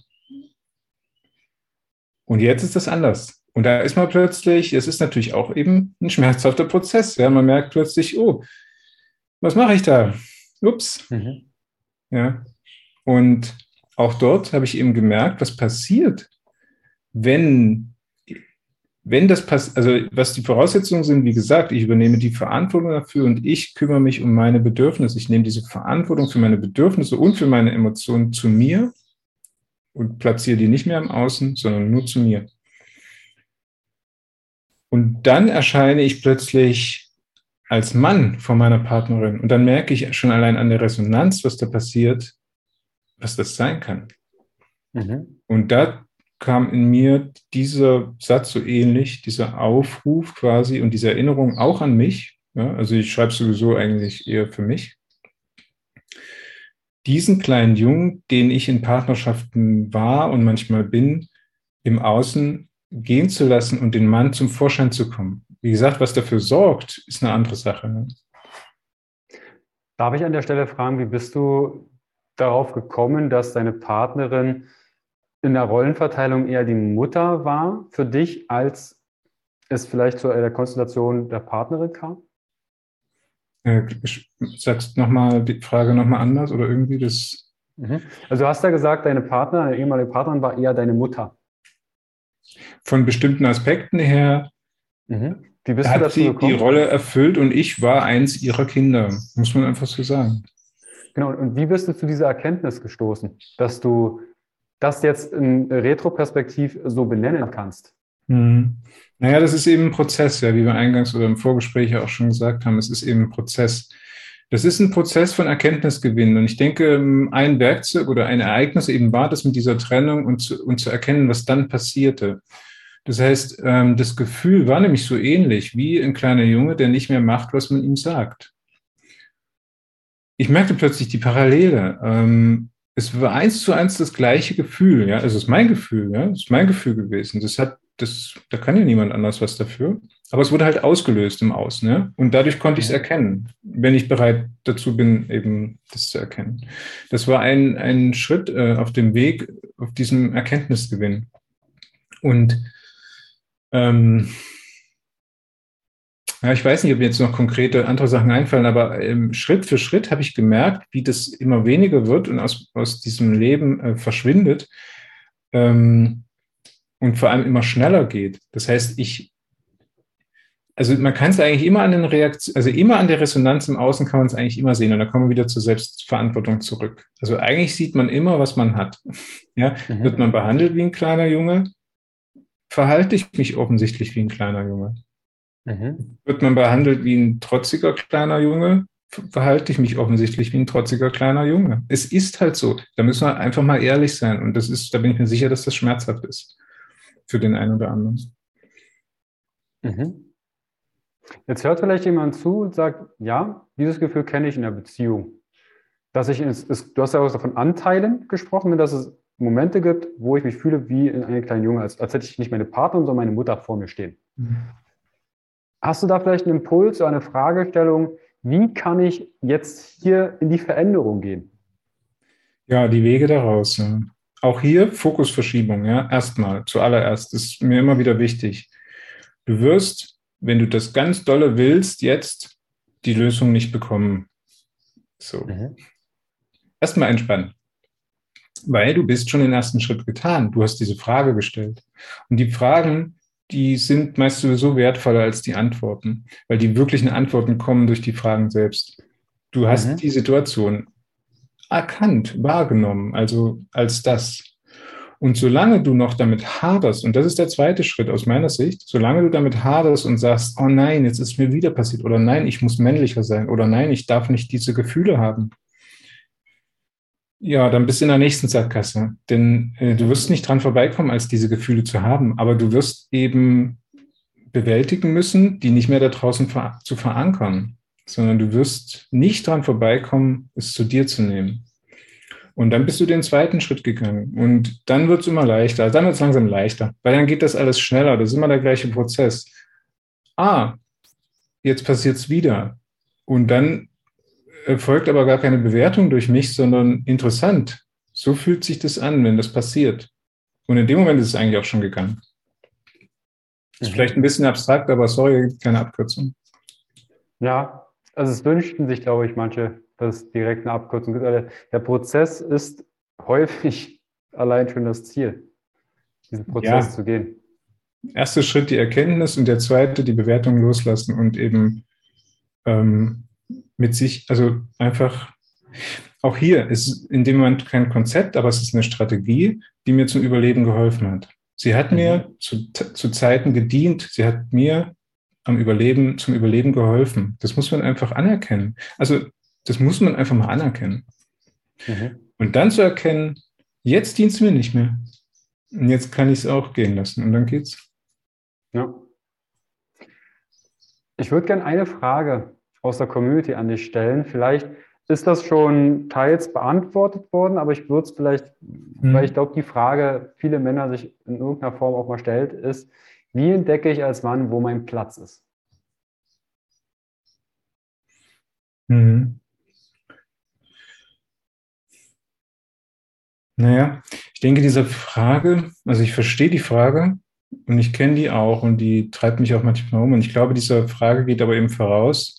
Und jetzt ist das anders. Und da ist man plötzlich, es ist natürlich auch eben ein schmerzhafter Prozess. Ja, man merkt plötzlich, oh, was mache ich da? Ups. Mhm. Ja. Und auch dort habe ich eben gemerkt, was passiert, wenn wenn das passiert, also was die Voraussetzungen sind, wie gesagt, ich übernehme die Verantwortung dafür und ich kümmere mich um meine Bedürfnisse. Ich nehme diese Verantwortung für meine Bedürfnisse und für meine Emotionen zu mir und platziere die nicht mehr im Außen, sondern nur zu mir. Und dann erscheine ich plötzlich als Mann vor meiner Partnerin und dann merke ich schon allein an der Resonanz, was da passiert, was das sein kann. Mhm. Und da kam in mir dieser Satz so ähnlich, dieser Aufruf quasi und diese Erinnerung auch an mich. Ja, also ich schreibe sowieso eigentlich eher für mich. Diesen kleinen Jungen, den ich in Partnerschaften war und manchmal bin, im Außen gehen zu lassen und den Mann zum Vorschein zu kommen. Wie gesagt, was dafür sorgt, ist eine andere Sache. Ne? Darf ich an der Stelle fragen, wie bist du darauf gekommen, dass deine Partnerin in der Rollenverteilung eher die Mutter war für dich, als es vielleicht zu der Konstellation der Partnerin kam? Äh, sagst nochmal die Frage nochmal anders oder irgendwie das. Mhm. Also du hast ja gesagt, deine Partner, deine ehemalige Partnerin war eher deine Mutter. Von bestimmten Aspekten her mhm. Wie bist hat sie gekommen? die Rolle erfüllt und ich war eins ihrer Kinder, muss man einfach so sagen. Genau, und wie bist du zu dieser Erkenntnis gestoßen, dass du das jetzt in Retroperspektiv so benennen kannst? Hm. Naja, das ist eben ein Prozess, ja, wie wir eingangs oder im Vorgespräch auch schon gesagt haben, es ist eben ein Prozess. Das ist ein Prozess von Erkenntnisgewinn. Und ich denke, ein Werkzeug oder ein Ereignis eben war das mit dieser Trennung und zu, und zu erkennen, was dann passierte. Das heißt, ähm, das Gefühl war nämlich so ähnlich wie ein kleiner Junge, der nicht mehr macht, was man ihm sagt. Ich merkte plötzlich die Parallele. Ähm, es war eins zu eins das gleiche Gefühl, ja. Es ist mein Gefühl, ja. Es ist mein Gefühl gewesen. Das hat das, da kann ja niemand anders was dafür. Aber es wurde halt ausgelöst im Außen, ne? Und dadurch konnte ich es erkennen, wenn ich bereit dazu bin, eben das zu erkennen. Das war ein, ein Schritt äh, auf dem Weg, auf diesem Erkenntnisgewinn. Und ähm, ja, ich weiß nicht, ob mir jetzt noch konkrete andere Sachen einfallen, aber ähm, Schritt für Schritt habe ich gemerkt, wie das immer weniger wird und aus, aus diesem Leben äh, verschwindet ähm, und vor allem immer schneller geht. Das heißt, ich, also man kann es eigentlich immer an den Reaktionen, also immer an der Resonanz im Außen kann man es eigentlich immer sehen und dann kommen wir wieder zur Selbstverantwortung zurück. Also eigentlich sieht man immer, was man hat. Ja, mhm. wird man behandelt wie ein kleiner Junge, verhalte ich mich offensichtlich wie ein kleiner Junge. Mhm. Wird man behandelt wie ein trotziger kleiner Junge, verhalte ich mich offensichtlich wie ein trotziger kleiner Junge. Es ist halt so. Da müssen wir einfach mal ehrlich sein. Und das ist, da bin ich mir sicher, dass das schmerzhaft ist für den einen oder anderen. Mhm. Jetzt hört vielleicht jemand zu und sagt, ja, dieses Gefühl kenne ich in der Beziehung. Dass ich, es, es, du hast ja auch von Anteilen gesprochen, dass es Momente gibt, wo ich mich fühle wie in einem kleinen Junge, als, als hätte ich nicht meine Partnerin, sondern meine Mutter vor mir stehen. Mhm. Hast du da vielleicht einen Impuls oder eine Fragestellung, wie kann ich jetzt hier in die Veränderung gehen? Ja, die Wege daraus. Ja. Auch hier Fokusverschiebung, ja, erstmal, zuallererst, ist mir immer wieder wichtig. Du wirst, wenn du das ganz dolle willst, jetzt die Lösung nicht bekommen. So. Mhm. Erstmal entspannen. Weil du bist schon den ersten Schritt getan. Du hast diese Frage gestellt. Und die Fragen, die sind meist sowieso wertvoller als die Antworten, weil die wirklichen Antworten kommen durch die Fragen selbst. Du hast mhm. die Situation erkannt, wahrgenommen, also als das. Und solange du noch damit haderst, und das ist der zweite Schritt aus meiner Sicht, solange du damit haderst und sagst, oh nein, jetzt ist mir wieder passiert, oder nein, ich muss männlicher sein, oder nein, ich darf nicht diese Gefühle haben, ja, dann bist du in der nächsten Sackgasse. Denn äh, du wirst nicht dran vorbeikommen, als diese Gefühle zu haben, aber du wirst eben bewältigen müssen, die nicht mehr da draußen ver zu verankern, sondern du wirst nicht dran vorbeikommen, es zu dir zu nehmen. Und dann bist du den zweiten Schritt gegangen. Und dann wird es immer leichter. Dann wird es langsam leichter, weil dann geht das alles schneller. Das ist immer der gleiche Prozess. Ah, jetzt passiert es wieder. Und dann erfolgt aber gar keine Bewertung durch mich, sondern interessant. So fühlt sich das an, wenn das passiert. Und in dem Moment ist es eigentlich auch schon gegangen. Ist mhm. vielleicht ein bisschen abstrakt, aber sorry, keine Abkürzung. Ja, also es wünschten sich, glaube ich, manche, dass es direkt eine Abkürzung gibt. Der Prozess ist häufig allein schon das Ziel, diesen Prozess ja. zu gehen. Erster Schritt die Erkenntnis und der zweite die Bewertung loslassen und eben ähm, mit sich, also einfach, auch hier ist in dem Moment kein Konzept, aber es ist eine Strategie, die mir zum Überleben geholfen hat. Sie hat mir mhm. zu, zu Zeiten gedient, sie hat mir am Überleben, zum Überleben geholfen. Das muss man einfach anerkennen. Also, das muss man einfach mal anerkennen. Mhm. Und dann zu erkennen, jetzt dient es mir nicht mehr. Und jetzt kann ich es auch gehen lassen. Und dann geht's. Ja. Ich würde gerne eine Frage aus der Community an dich stellen. Vielleicht ist das schon teils beantwortet worden, aber ich würde es vielleicht, mhm. weil ich glaube, die Frage viele Männer sich in irgendeiner Form auch mal stellt, ist, wie entdecke ich als Mann, wo mein Platz ist? Mhm. Naja, ich denke, diese Frage, also ich verstehe die Frage und ich kenne die auch und die treibt mich auch manchmal um. Und ich glaube, diese Frage geht aber eben voraus,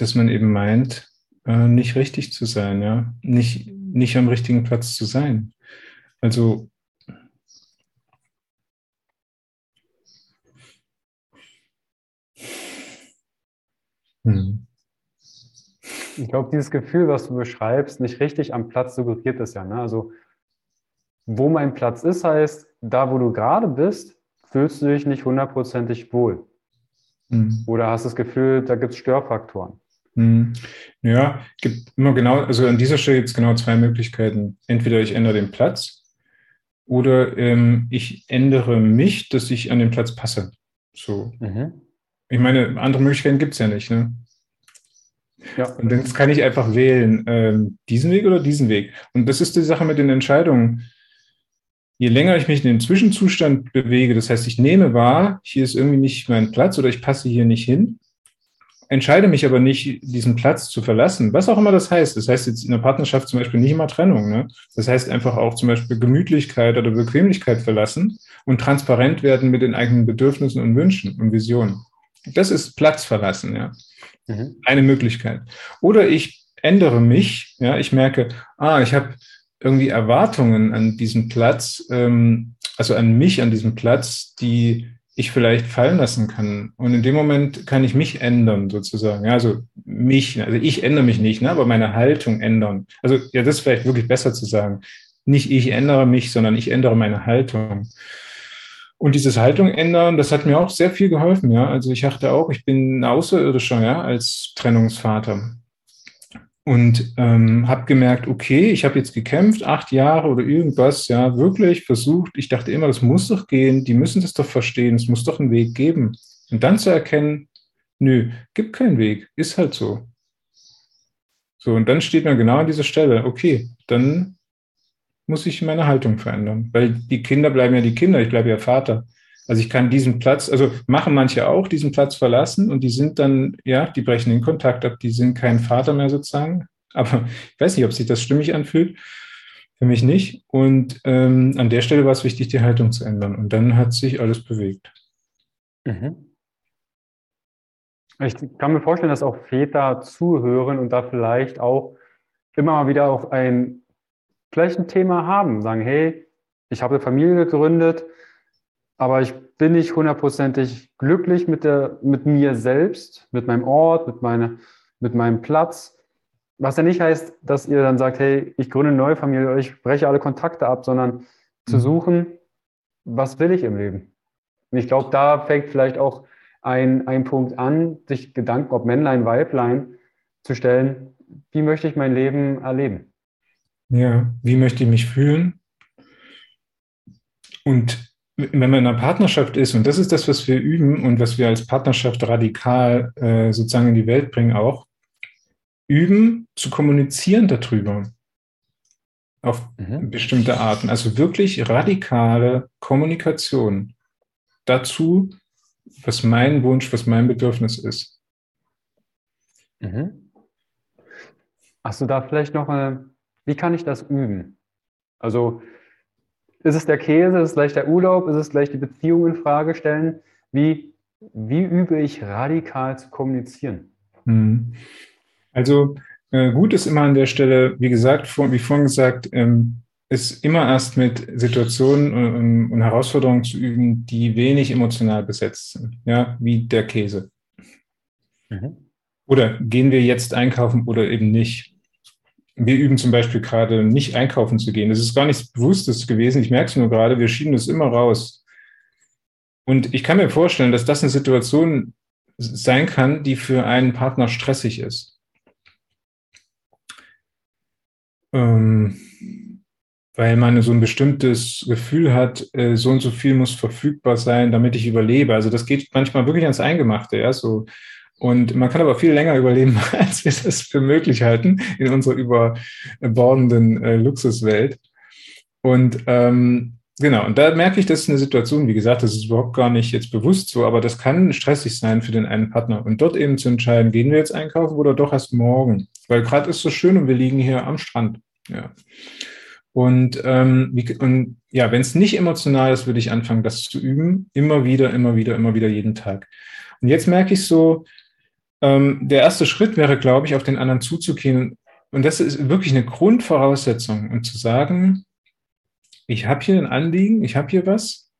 dass man eben meint, äh, nicht richtig zu sein, ja, nicht, nicht am richtigen Platz zu sein. Also hm. Ich glaube, dieses Gefühl, was du beschreibst, nicht richtig am Platz suggeriert es ja. Ne? Also, wo mein Platz ist, heißt, da wo du gerade bist, fühlst du dich nicht hundertprozentig wohl. Mhm. Oder hast das Gefühl, da gibt es Störfaktoren? Hm. Ja, gibt immer genau, also an dieser Stelle gibt es genau zwei Möglichkeiten. Entweder ich ändere den Platz oder ähm, ich ändere mich, dass ich an den Platz passe. So. Mhm. Ich meine, andere Möglichkeiten gibt es ja nicht. Ne? Ja. Und jetzt kann ich einfach wählen, ähm, diesen Weg oder diesen Weg. Und das ist die Sache mit den Entscheidungen. je länger ich mich in den Zwischenzustand bewege, das heißt, ich nehme wahr, hier ist irgendwie nicht mein Platz oder ich passe hier nicht hin, entscheide mich aber nicht, diesen Platz zu verlassen, was auch immer das heißt. Das heißt jetzt in der Partnerschaft zum Beispiel nicht immer Trennung. Ne? Das heißt einfach auch zum Beispiel Gemütlichkeit oder Bequemlichkeit verlassen und transparent werden mit den eigenen Bedürfnissen und Wünschen und Visionen. Das ist Platz verlassen, ja. Mhm. Eine Möglichkeit. Oder ich ändere mich, ja, ich merke, ah, ich habe irgendwie Erwartungen an diesen Platz, ähm, also an mich an diesem Platz, die ich vielleicht fallen lassen kann. Und in dem Moment kann ich mich ändern, sozusagen. Ja, also mich, also ich ändere mich nicht, ne, aber meine Haltung ändern. Also ja, das ist vielleicht wirklich besser zu sagen. Nicht ich ändere mich, sondern ich ändere meine Haltung. Und dieses Haltung ändern, das hat mir auch sehr viel geholfen, ja. Also ich dachte auch, ich bin ein Außerirdischer, ja, als Trennungsvater und ähm, habe gemerkt, okay, ich habe jetzt gekämpft, acht Jahre oder irgendwas, ja, wirklich versucht. Ich dachte immer, das muss doch gehen, die müssen das doch verstehen, es muss doch einen Weg geben. Und dann zu erkennen, nö, gibt keinen Weg, ist halt so. So, und dann steht man genau an dieser Stelle, okay, dann muss ich meine Haltung verändern, weil die Kinder bleiben ja die Kinder, ich bleibe ja Vater. Also ich kann diesen Platz, also machen manche auch, diesen Platz verlassen und die sind dann, ja, die brechen den Kontakt ab, die sind kein Vater mehr sozusagen. Aber ich weiß nicht, ob sich das stimmig anfühlt. Für mich nicht. Und ähm, an der Stelle war es wichtig, die Haltung zu ändern. Und dann hat sich alles bewegt. Mhm. Ich kann mir vorstellen, dass auch Väter zuhören und da vielleicht auch immer mal wieder auch ein, vielleicht ein Thema haben. Sagen, hey, ich habe eine Familie gegründet, aber ich bin nicht hundertprozentig glücklich mit, der, mit mir selbst, mit meinem Ort, mit, meine, mit meinem Platz. Was ja nicht heißt, dass ihr dann sagt, hey, ich gründe eine neue Familie, ich breche alle Kontakte ab, sondern mhm. zu suchen, was will ich im Leben? Und ich glaube, da fängt vielleicht auch ein, ein Punkt an, sich Gedanken, ob Männlein, Weiblein, zu stellen, wie möchte ich mein Leben erleben? Ja, wie möchte ich mich fühlen? Und wenn man in einer Partnerschaft ist, und das ist das, was wir üben und was wir als Partnerschaft radikal äh, sozusagen in die Welt bringen, auch üben zu kommunizieren darüber auf mhm. bestimmte Arten. Also wirklich radikale Kommunikation dazu, was mein Wunsch, was mein Bedürfnis ist. Mhm. Hast du da vielleicht noch eine, wie kann ich das üben? Also ist es der Käse? Ist es gleich der Urlaub? Ist es gleich die Beziehung in Frage stellen? Wie, wie übe ich radikal zu kommunizieren? Hm. Also äh, gut ist immer an der Stelle, wie gesagt, vor, wie vorhin gesagt, ähm, ist immer erst mit Situationen und, und Herausforderungen zu üben, die wenig emotional besetzt sind, ja, wie der Käse. Mhm. Oder gehen wir jetzt einkaufen oder eben nicht? Wir üben zum Beispiel gerade nicht einkaufen zu gehen. Das ist gar nichts Bewusstes gewesen. Ich merke es nur gerade, wir schieben das immer raus. Und ich kann mir vorstellen, dass das eine Situation sein kann, die für einen Partner stressig ist. Ähm, weil man so ein bestimmtes Gefühl hat, äh, so und so viel muss verfügbar sein, damit ich überlebe. Also das geht manchmal wirklich ans Eingemachte, ja, so und man kann aber viel länger überleben, als wir das für möglich halten in unserer überbordenden äh, Luxuswelt. Und ähm, genau, und da merke ich, das ist eine Situation, wie gesagt, das ist überhaupt gar nicht jetzt bewusst so, aber das kann stressig sein für den einen Partner. Und dort eben zu entscheiden, gehen wir jetzt einkaufen oder doch erst morgen? Weil gerade ist so schön und wir liegen hier am Strand. Ja. Und, ähm, wie, und ja, wenn es nicht emotional ist, würde ich anfangen, das zu üben. Immer wieder, immer wieder, immer wieder, jeden Tag. Und jetzt merke ich so, ähm, der erste Schritt wäre, glaube ich, auf den anderen zuzugehen. Und das ist wirklich eine Grundvoraussetzung. Und zu sagen, ich habe hier ein Anliegen, ich habe hier was.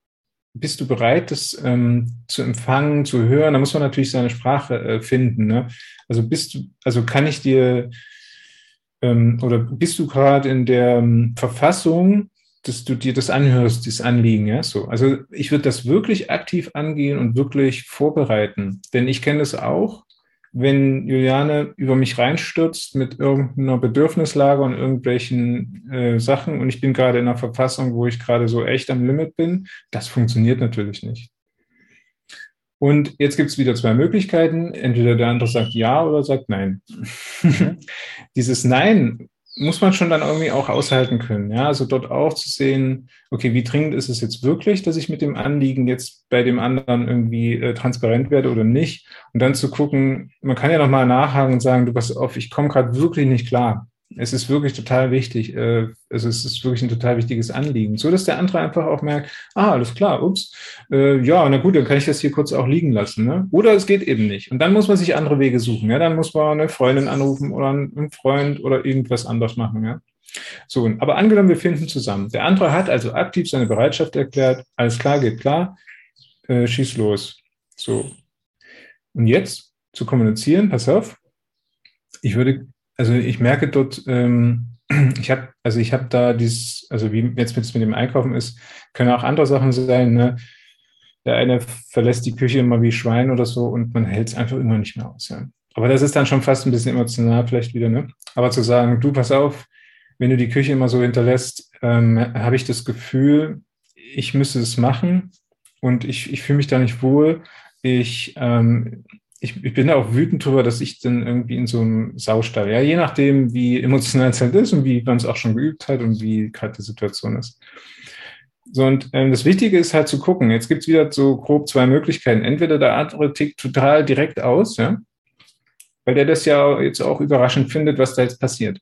Bist du bereit, das ähm, zu empfangen, zu hören? Da muss man natürlich seine Sprache äh, finden. Ne? Also bist du, also kann ich dir ähm, oder bist du gerade in der ähm, Verfassung, dass du dir das anhörst, dieses Anliegen, ja, so. Also ich würde das wirklich aktiv angehen und wirklich vorbereiten, denn ich kenne das auch wenn Juliane über mich reinstürzt mit irgendeiner Bedürfnislage und irgendwelchen äh, Sachen und ich bin gerade in einer Verfassung, wo ich gerade so echt am Limit bin, das funktioniert natürlich nicht. Und jetzt gibt es wieder zwei Möglichkeiten. Entweder der andere sagt ja oder sagt nein. Mhm. Dieses Nein muss man schon dann irgendwie auch aushalten können. Ja, also dort auch zu sehen, okay, wie dringend ist es jetzt wirklich, dass ich mit dem Anliegen jetzt bei dem anderen irgendwie äh, transparent werde oder nicht? Und dann zu gucken, man kann ja nochmal nachhaken und sagen, du pass auf, ich komme gerade wirklich nicht klar es ist wirklich total wichtig, äh, also es ist wirklich ein total wichtiges Anliegen, so dass der andere einfach auch merkt, ah, alles klar, ups, äh, ja, na gut, dann kann ich das hier kurz auch liegen lassen, ne? Oder es geht eben nicht. Und dann muss man sich andere Wege suchen, ja, dann muss man eine Freundin anrufen oder einen Freund oder irgendwas anderes machen, ja. So, aber angenommen, wir finden zusammen. Der andere hat also aktiv seine Bereitschaft erklärt, alles klar, geht klar, äh, schieß los. So. Und jetzt zu kommunizieren, pass auf, ich würde also ich merke dort, ähm, ich habe, also ich habe da dieses, also wie jetzt mit, mit dem Einkaufen ist, können auch andere Sachen sein. Ne? Der eine verlässt die Küche immer wie Schwein oder so und man hält es einfach immer nicht mehr aus. Ja. Aber das ist dann schon fast ein bisschen emotional vielleicht wieder. Ne? Aber zu sagen, du pass auf, wenn du die Küche immer so hinterlässt, ähm, habe ich das Gefühl, ich müsste es machen und ich, ich fühle mich da nicht wohl. Ich, ähm, ich, ich bin auch wütend drüber, dass ich dann irgendwie in so einem Saustall, ja, je nachdem, wie emotional es halt ist und wie man es auch schon geübt hat und wie gerade die Situation ist. So, und ähm, das Wichtige ist halt zu gucken, jetzt gibt's wieder so grob zwei Möglichkeiten. Entweder der andere tickt total direkt aus, ja, weil der das ja jetzt auch überraschend findet, was da jetzt passiert.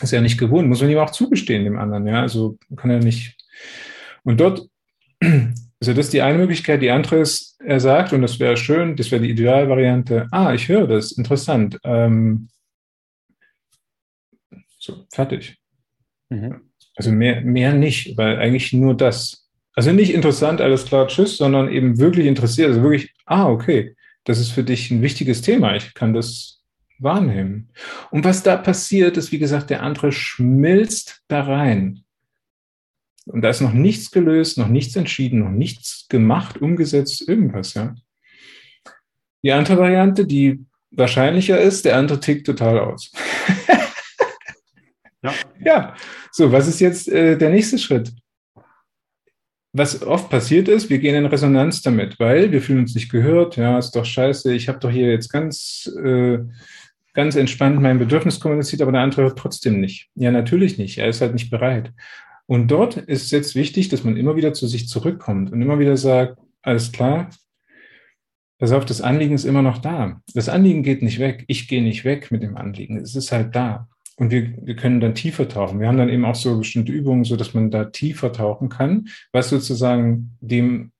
Ist ja nicht gewohnt, muss man ihm auch zugestehen, dem anderen, ja, also kann er nicht. Und dort also das ist die eine Möglichkeit. Die andere ist, er sagt, und das wäre schön, das wäre die Idealvariante, ah, ich höre das, interessant. Ähm, so, fertig. Mhm. Also mehr, mehr nicht, weil eigentlich nur das. Also nicht interessant, alles klar, tschüss, sondern eben wirklich interessiert. Also wirklich, ah, okay, das ist für dich ein wichtiges Thema. Ich kann das wahrnehmen. Und was da passiert, ist, wie gesagt, der andere schmilzt da rein. Und da ist noch nichts gelöst, noch nichts entschieden, noch nichts gemacht, umgesetzt, irgendwas, ja. Die andere Variante, die wahrscheinlicher ist, der andere tickt total aus. ja. ja, so, was ist jetzt äh, der nächste Schritt? Was oft passiert ist, wir gehen in Resonanz damit, weil wir fühlen uns nicht gehört, ja, ist doch scheiße, ich habe doch hier jetzt ganz, äh, ganz entspannt mein Bedürfnis kommuniziert, aber der andere hört trotzdem nicht. Ja, natürlich nicht, er ist halt nicht bereit. Und dort ist jetzt wichtig, dass man immer wieder zu sich zurückkommt und immer wieder sagt, alles klar, pass auf, das Anliegen ist immer noch da. Das Anliegen geht nicht weg. Ich gehe nicht weg mit dem Anliegen. Es ist halt da. Und wir, wir können dann tiefer tauchen. Wir haben dann eben auch so bestimmte Übungen, so dass man da tiefer tauchen kann, was sozusagen dem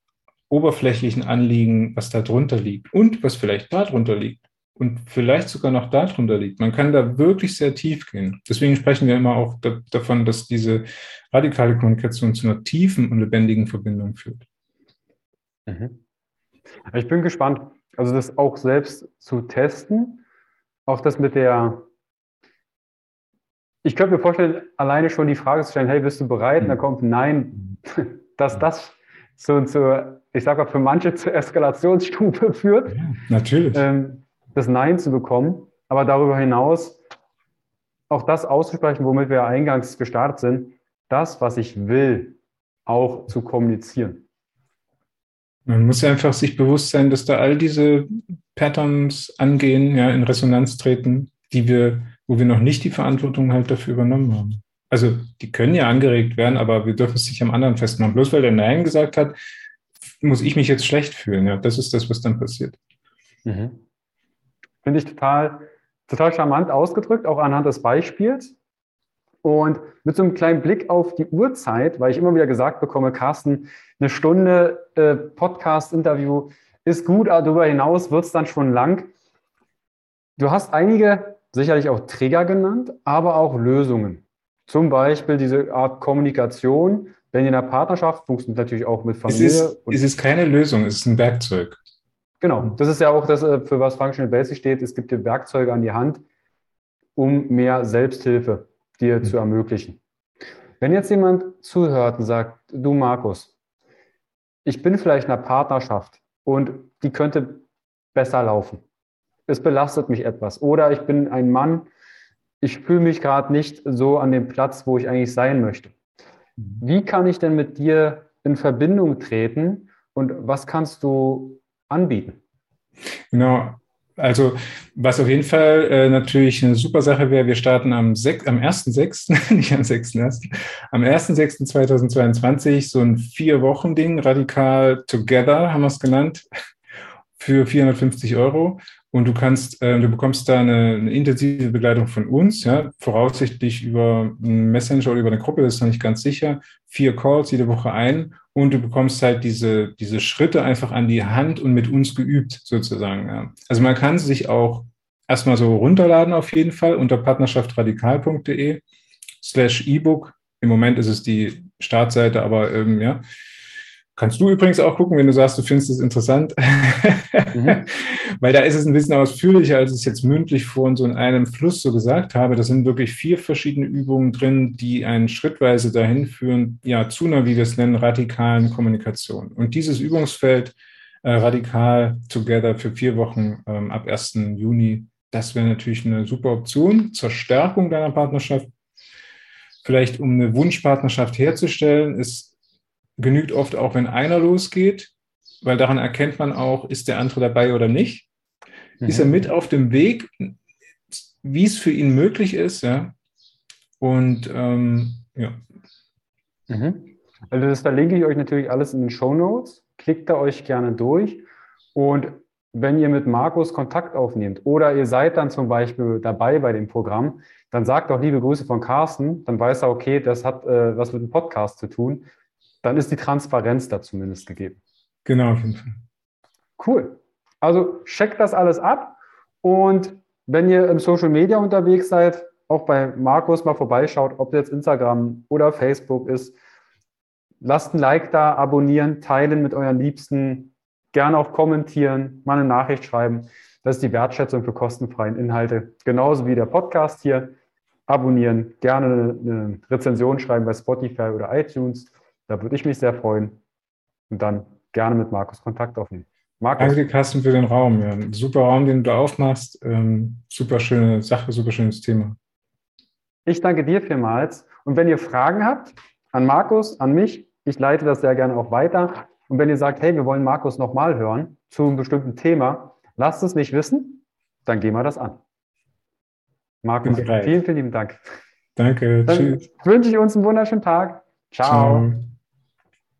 oberflächlichen Anliegen, was da drunter liegt und was vielleicht da drunter liegt, und vielleicht sogar noch darunter liegt. Man kann da wirklich sehr tief gehen. Deswegen sprechen wir immer auch da, davon, dass diese radikale Kommunikation zu einer tiefen und lebendigen Verbindung führt. Mhm. Ich bin gespannt, also das auch selbst zu testen, auch das mit der, ich könnte mir vorstellen, alleine schon die Frage zu stellen, hey, bist du bereit? Mhm. Und da kommt Nein, dass das so zu, ich sage mal, für manche zur Eskalationsstufe führt. Ja, natürlich. Ähm, das Nein zu bekommen, aber darüber hinaus auch das auszusprechen, womit wir eingangs gestartet sind, das, was ich will, auch zu kommunizieren. Man muss ja einfach sich bewusst sein, dass da all diese Patterns angehen, ja, in Resonanz treten, die wir, wo wir noch nicht die Verantwortung halt dafür übernommen haben. Also die können ja angeregt werden, aber wir dürfen es sich am anderen festmachen. Bloß weil der Nein gesagt hat, muss ich mich jetzt schlecht fühlen. Ja, das ist das, was dann passiert. Mhm. Finde ich total, total charmant ausgedrückt, auch anhand des Beispiels. Und mit so einem kleinen Blick auf die Uhrzeit, weil ich immer wieder gesagt bekomme, Carsten, eine Stunde äh, Podcast-Interview ist gut, aber darüber hinaus wird es dann schon lang. Du hast einige sicherlich auch Trigger genannt, aber auch Lösungen. Zum Beispiel diese Art Kommunikation, wenn ihr in einer Partnerschaft funktioniert natürlich auch mit Familie. Es ist, es ist keine Lösung, es ist ein Werkzeug. Genau, das ist ja auch das, äh, für was Functional Basic steht. Es gibt dir Werkzeuge an die Hand, um mehr Selbsthilfe dir mhm. zu ermöglichen. Wenn jetzt jemand zuhört und sagt, du Markus, ich bin vielleicht in einer Partnerschaft und die könnte besser laufen. Es belastet mich etwas. Oder ich bin ein Mann, ich fühle mich gerade nicht so an dem Platz, wo ich eigentlich sein möchte. Mhm. Wie kann ich denn mit dir in Verbindung treten und was kannst du anbieten. Genau. Also, was auf jeden Fall äh, natürlich eine super Sache wäre, wir starten am, am 1.6., nicht am 6.1., am 1.6.2022 so ein Vier-Wochen-Ding, radikal together, haben wir es genannt, für 450 Euro. Und du kannst, äh, du bekommst da eine, eine, intensive Begleitung von uns, ja, voraussichtlich über einen Messenger oder über eine Gruppe, das ist noch nicht ganz sicher. Vier Calls jede Woche ein und du bekommst halt diese, diese Schritte einfach an die Hand und mit uns geübt, sozusagen. Ja. Also man kann sich auch erstmal so runterladen auf jeden Fall unter partnerschaftsradikal.de slash ebook. Im Moment ist es die Startseite, aber ähm, ja, Kannst du übrigens auch gucken, wenn du sagst, du findest es interessant. Mhm. Weil da ist es ein bisschen ausführlicher, als ich es jetzt mündlich vor so in einem Fluss so gesagt habe. Das sind wirklich vier verschiedene Übungen drin, die einen schrittweise dahin führen, ja, zu einer, wie wir es nennen, radikalen Kommunikation. Und dieses Übungsfeld äh, radikal together für vier Wochen ähm, ab 1. Juni, das wäre natürlich eine super Option zur Stärkung deiner Partnerschaft. Vielleicht um eine Wunschpartnerschaft herzustellen, ist genügt oft auch, wenn einer losgeht, weil daran erkennt man auch, ist der andere dabei oder nicht. Mhm. Ist er mit auf dem Weg, wie es für ihn möglich ist, ja. Und ähm, ja. Mhm. Also das verlinke ich euch natürlich alles in den Show Notes. Klickt da euch gerne durch. Und wenn ihr mit Markus Kontakt aufnehmt oder ihr seid dann zum Beispiel dabei bei dem Programm, dann sagt doch liebe Grüße von Carsten, dann weiß er, okay, das hat äh, was mit dem Podcast zu tun dann ist die Transparenz da zumindest gegeben. Genau, auf jeden Fall. Cool. Also checkt das alles ab und wenn ihr im Social Media unterwegs seid, auch bei Markus mal vorbeischaut, ob jetzt Instagram oder Facebook ist, lasst ein Like da, abonnieren, teilen mit euren Liebsten, gerne auch kommentieren, mal eine Nachricht schreiben. Das ist die Wertschätzung für kostenfreien Inhalte. Genauso wie der Podcast hier. Abonnieren, gerne eine Rezension schreiben bei Spotify oder iTunes. Da würde ich mich sehr freuen und dann gerne mit Markus Kontakt aufnehmen. Markus. Danke, Carsten, für den Raum. Ja, super Raum, den du aufmachst. Ähm, super schöne Sache, super schönes Thema. Ich danke dir vielmals. Und wenn ihr Fragen habt an Markus, an mich, ich leite das sehr gerne auch weiter. Und wenn ihr sagt, hey, wir wollen Markus nochmal hören zu einem bestimmten Thema, lasst es mich wissen, dann gehen wir das an. Markus, vielen, vielen lieben Dank. Danke. Dann Tschüss. wünsche ich uns einen wunderschönen Tag. Ciao. Ciao.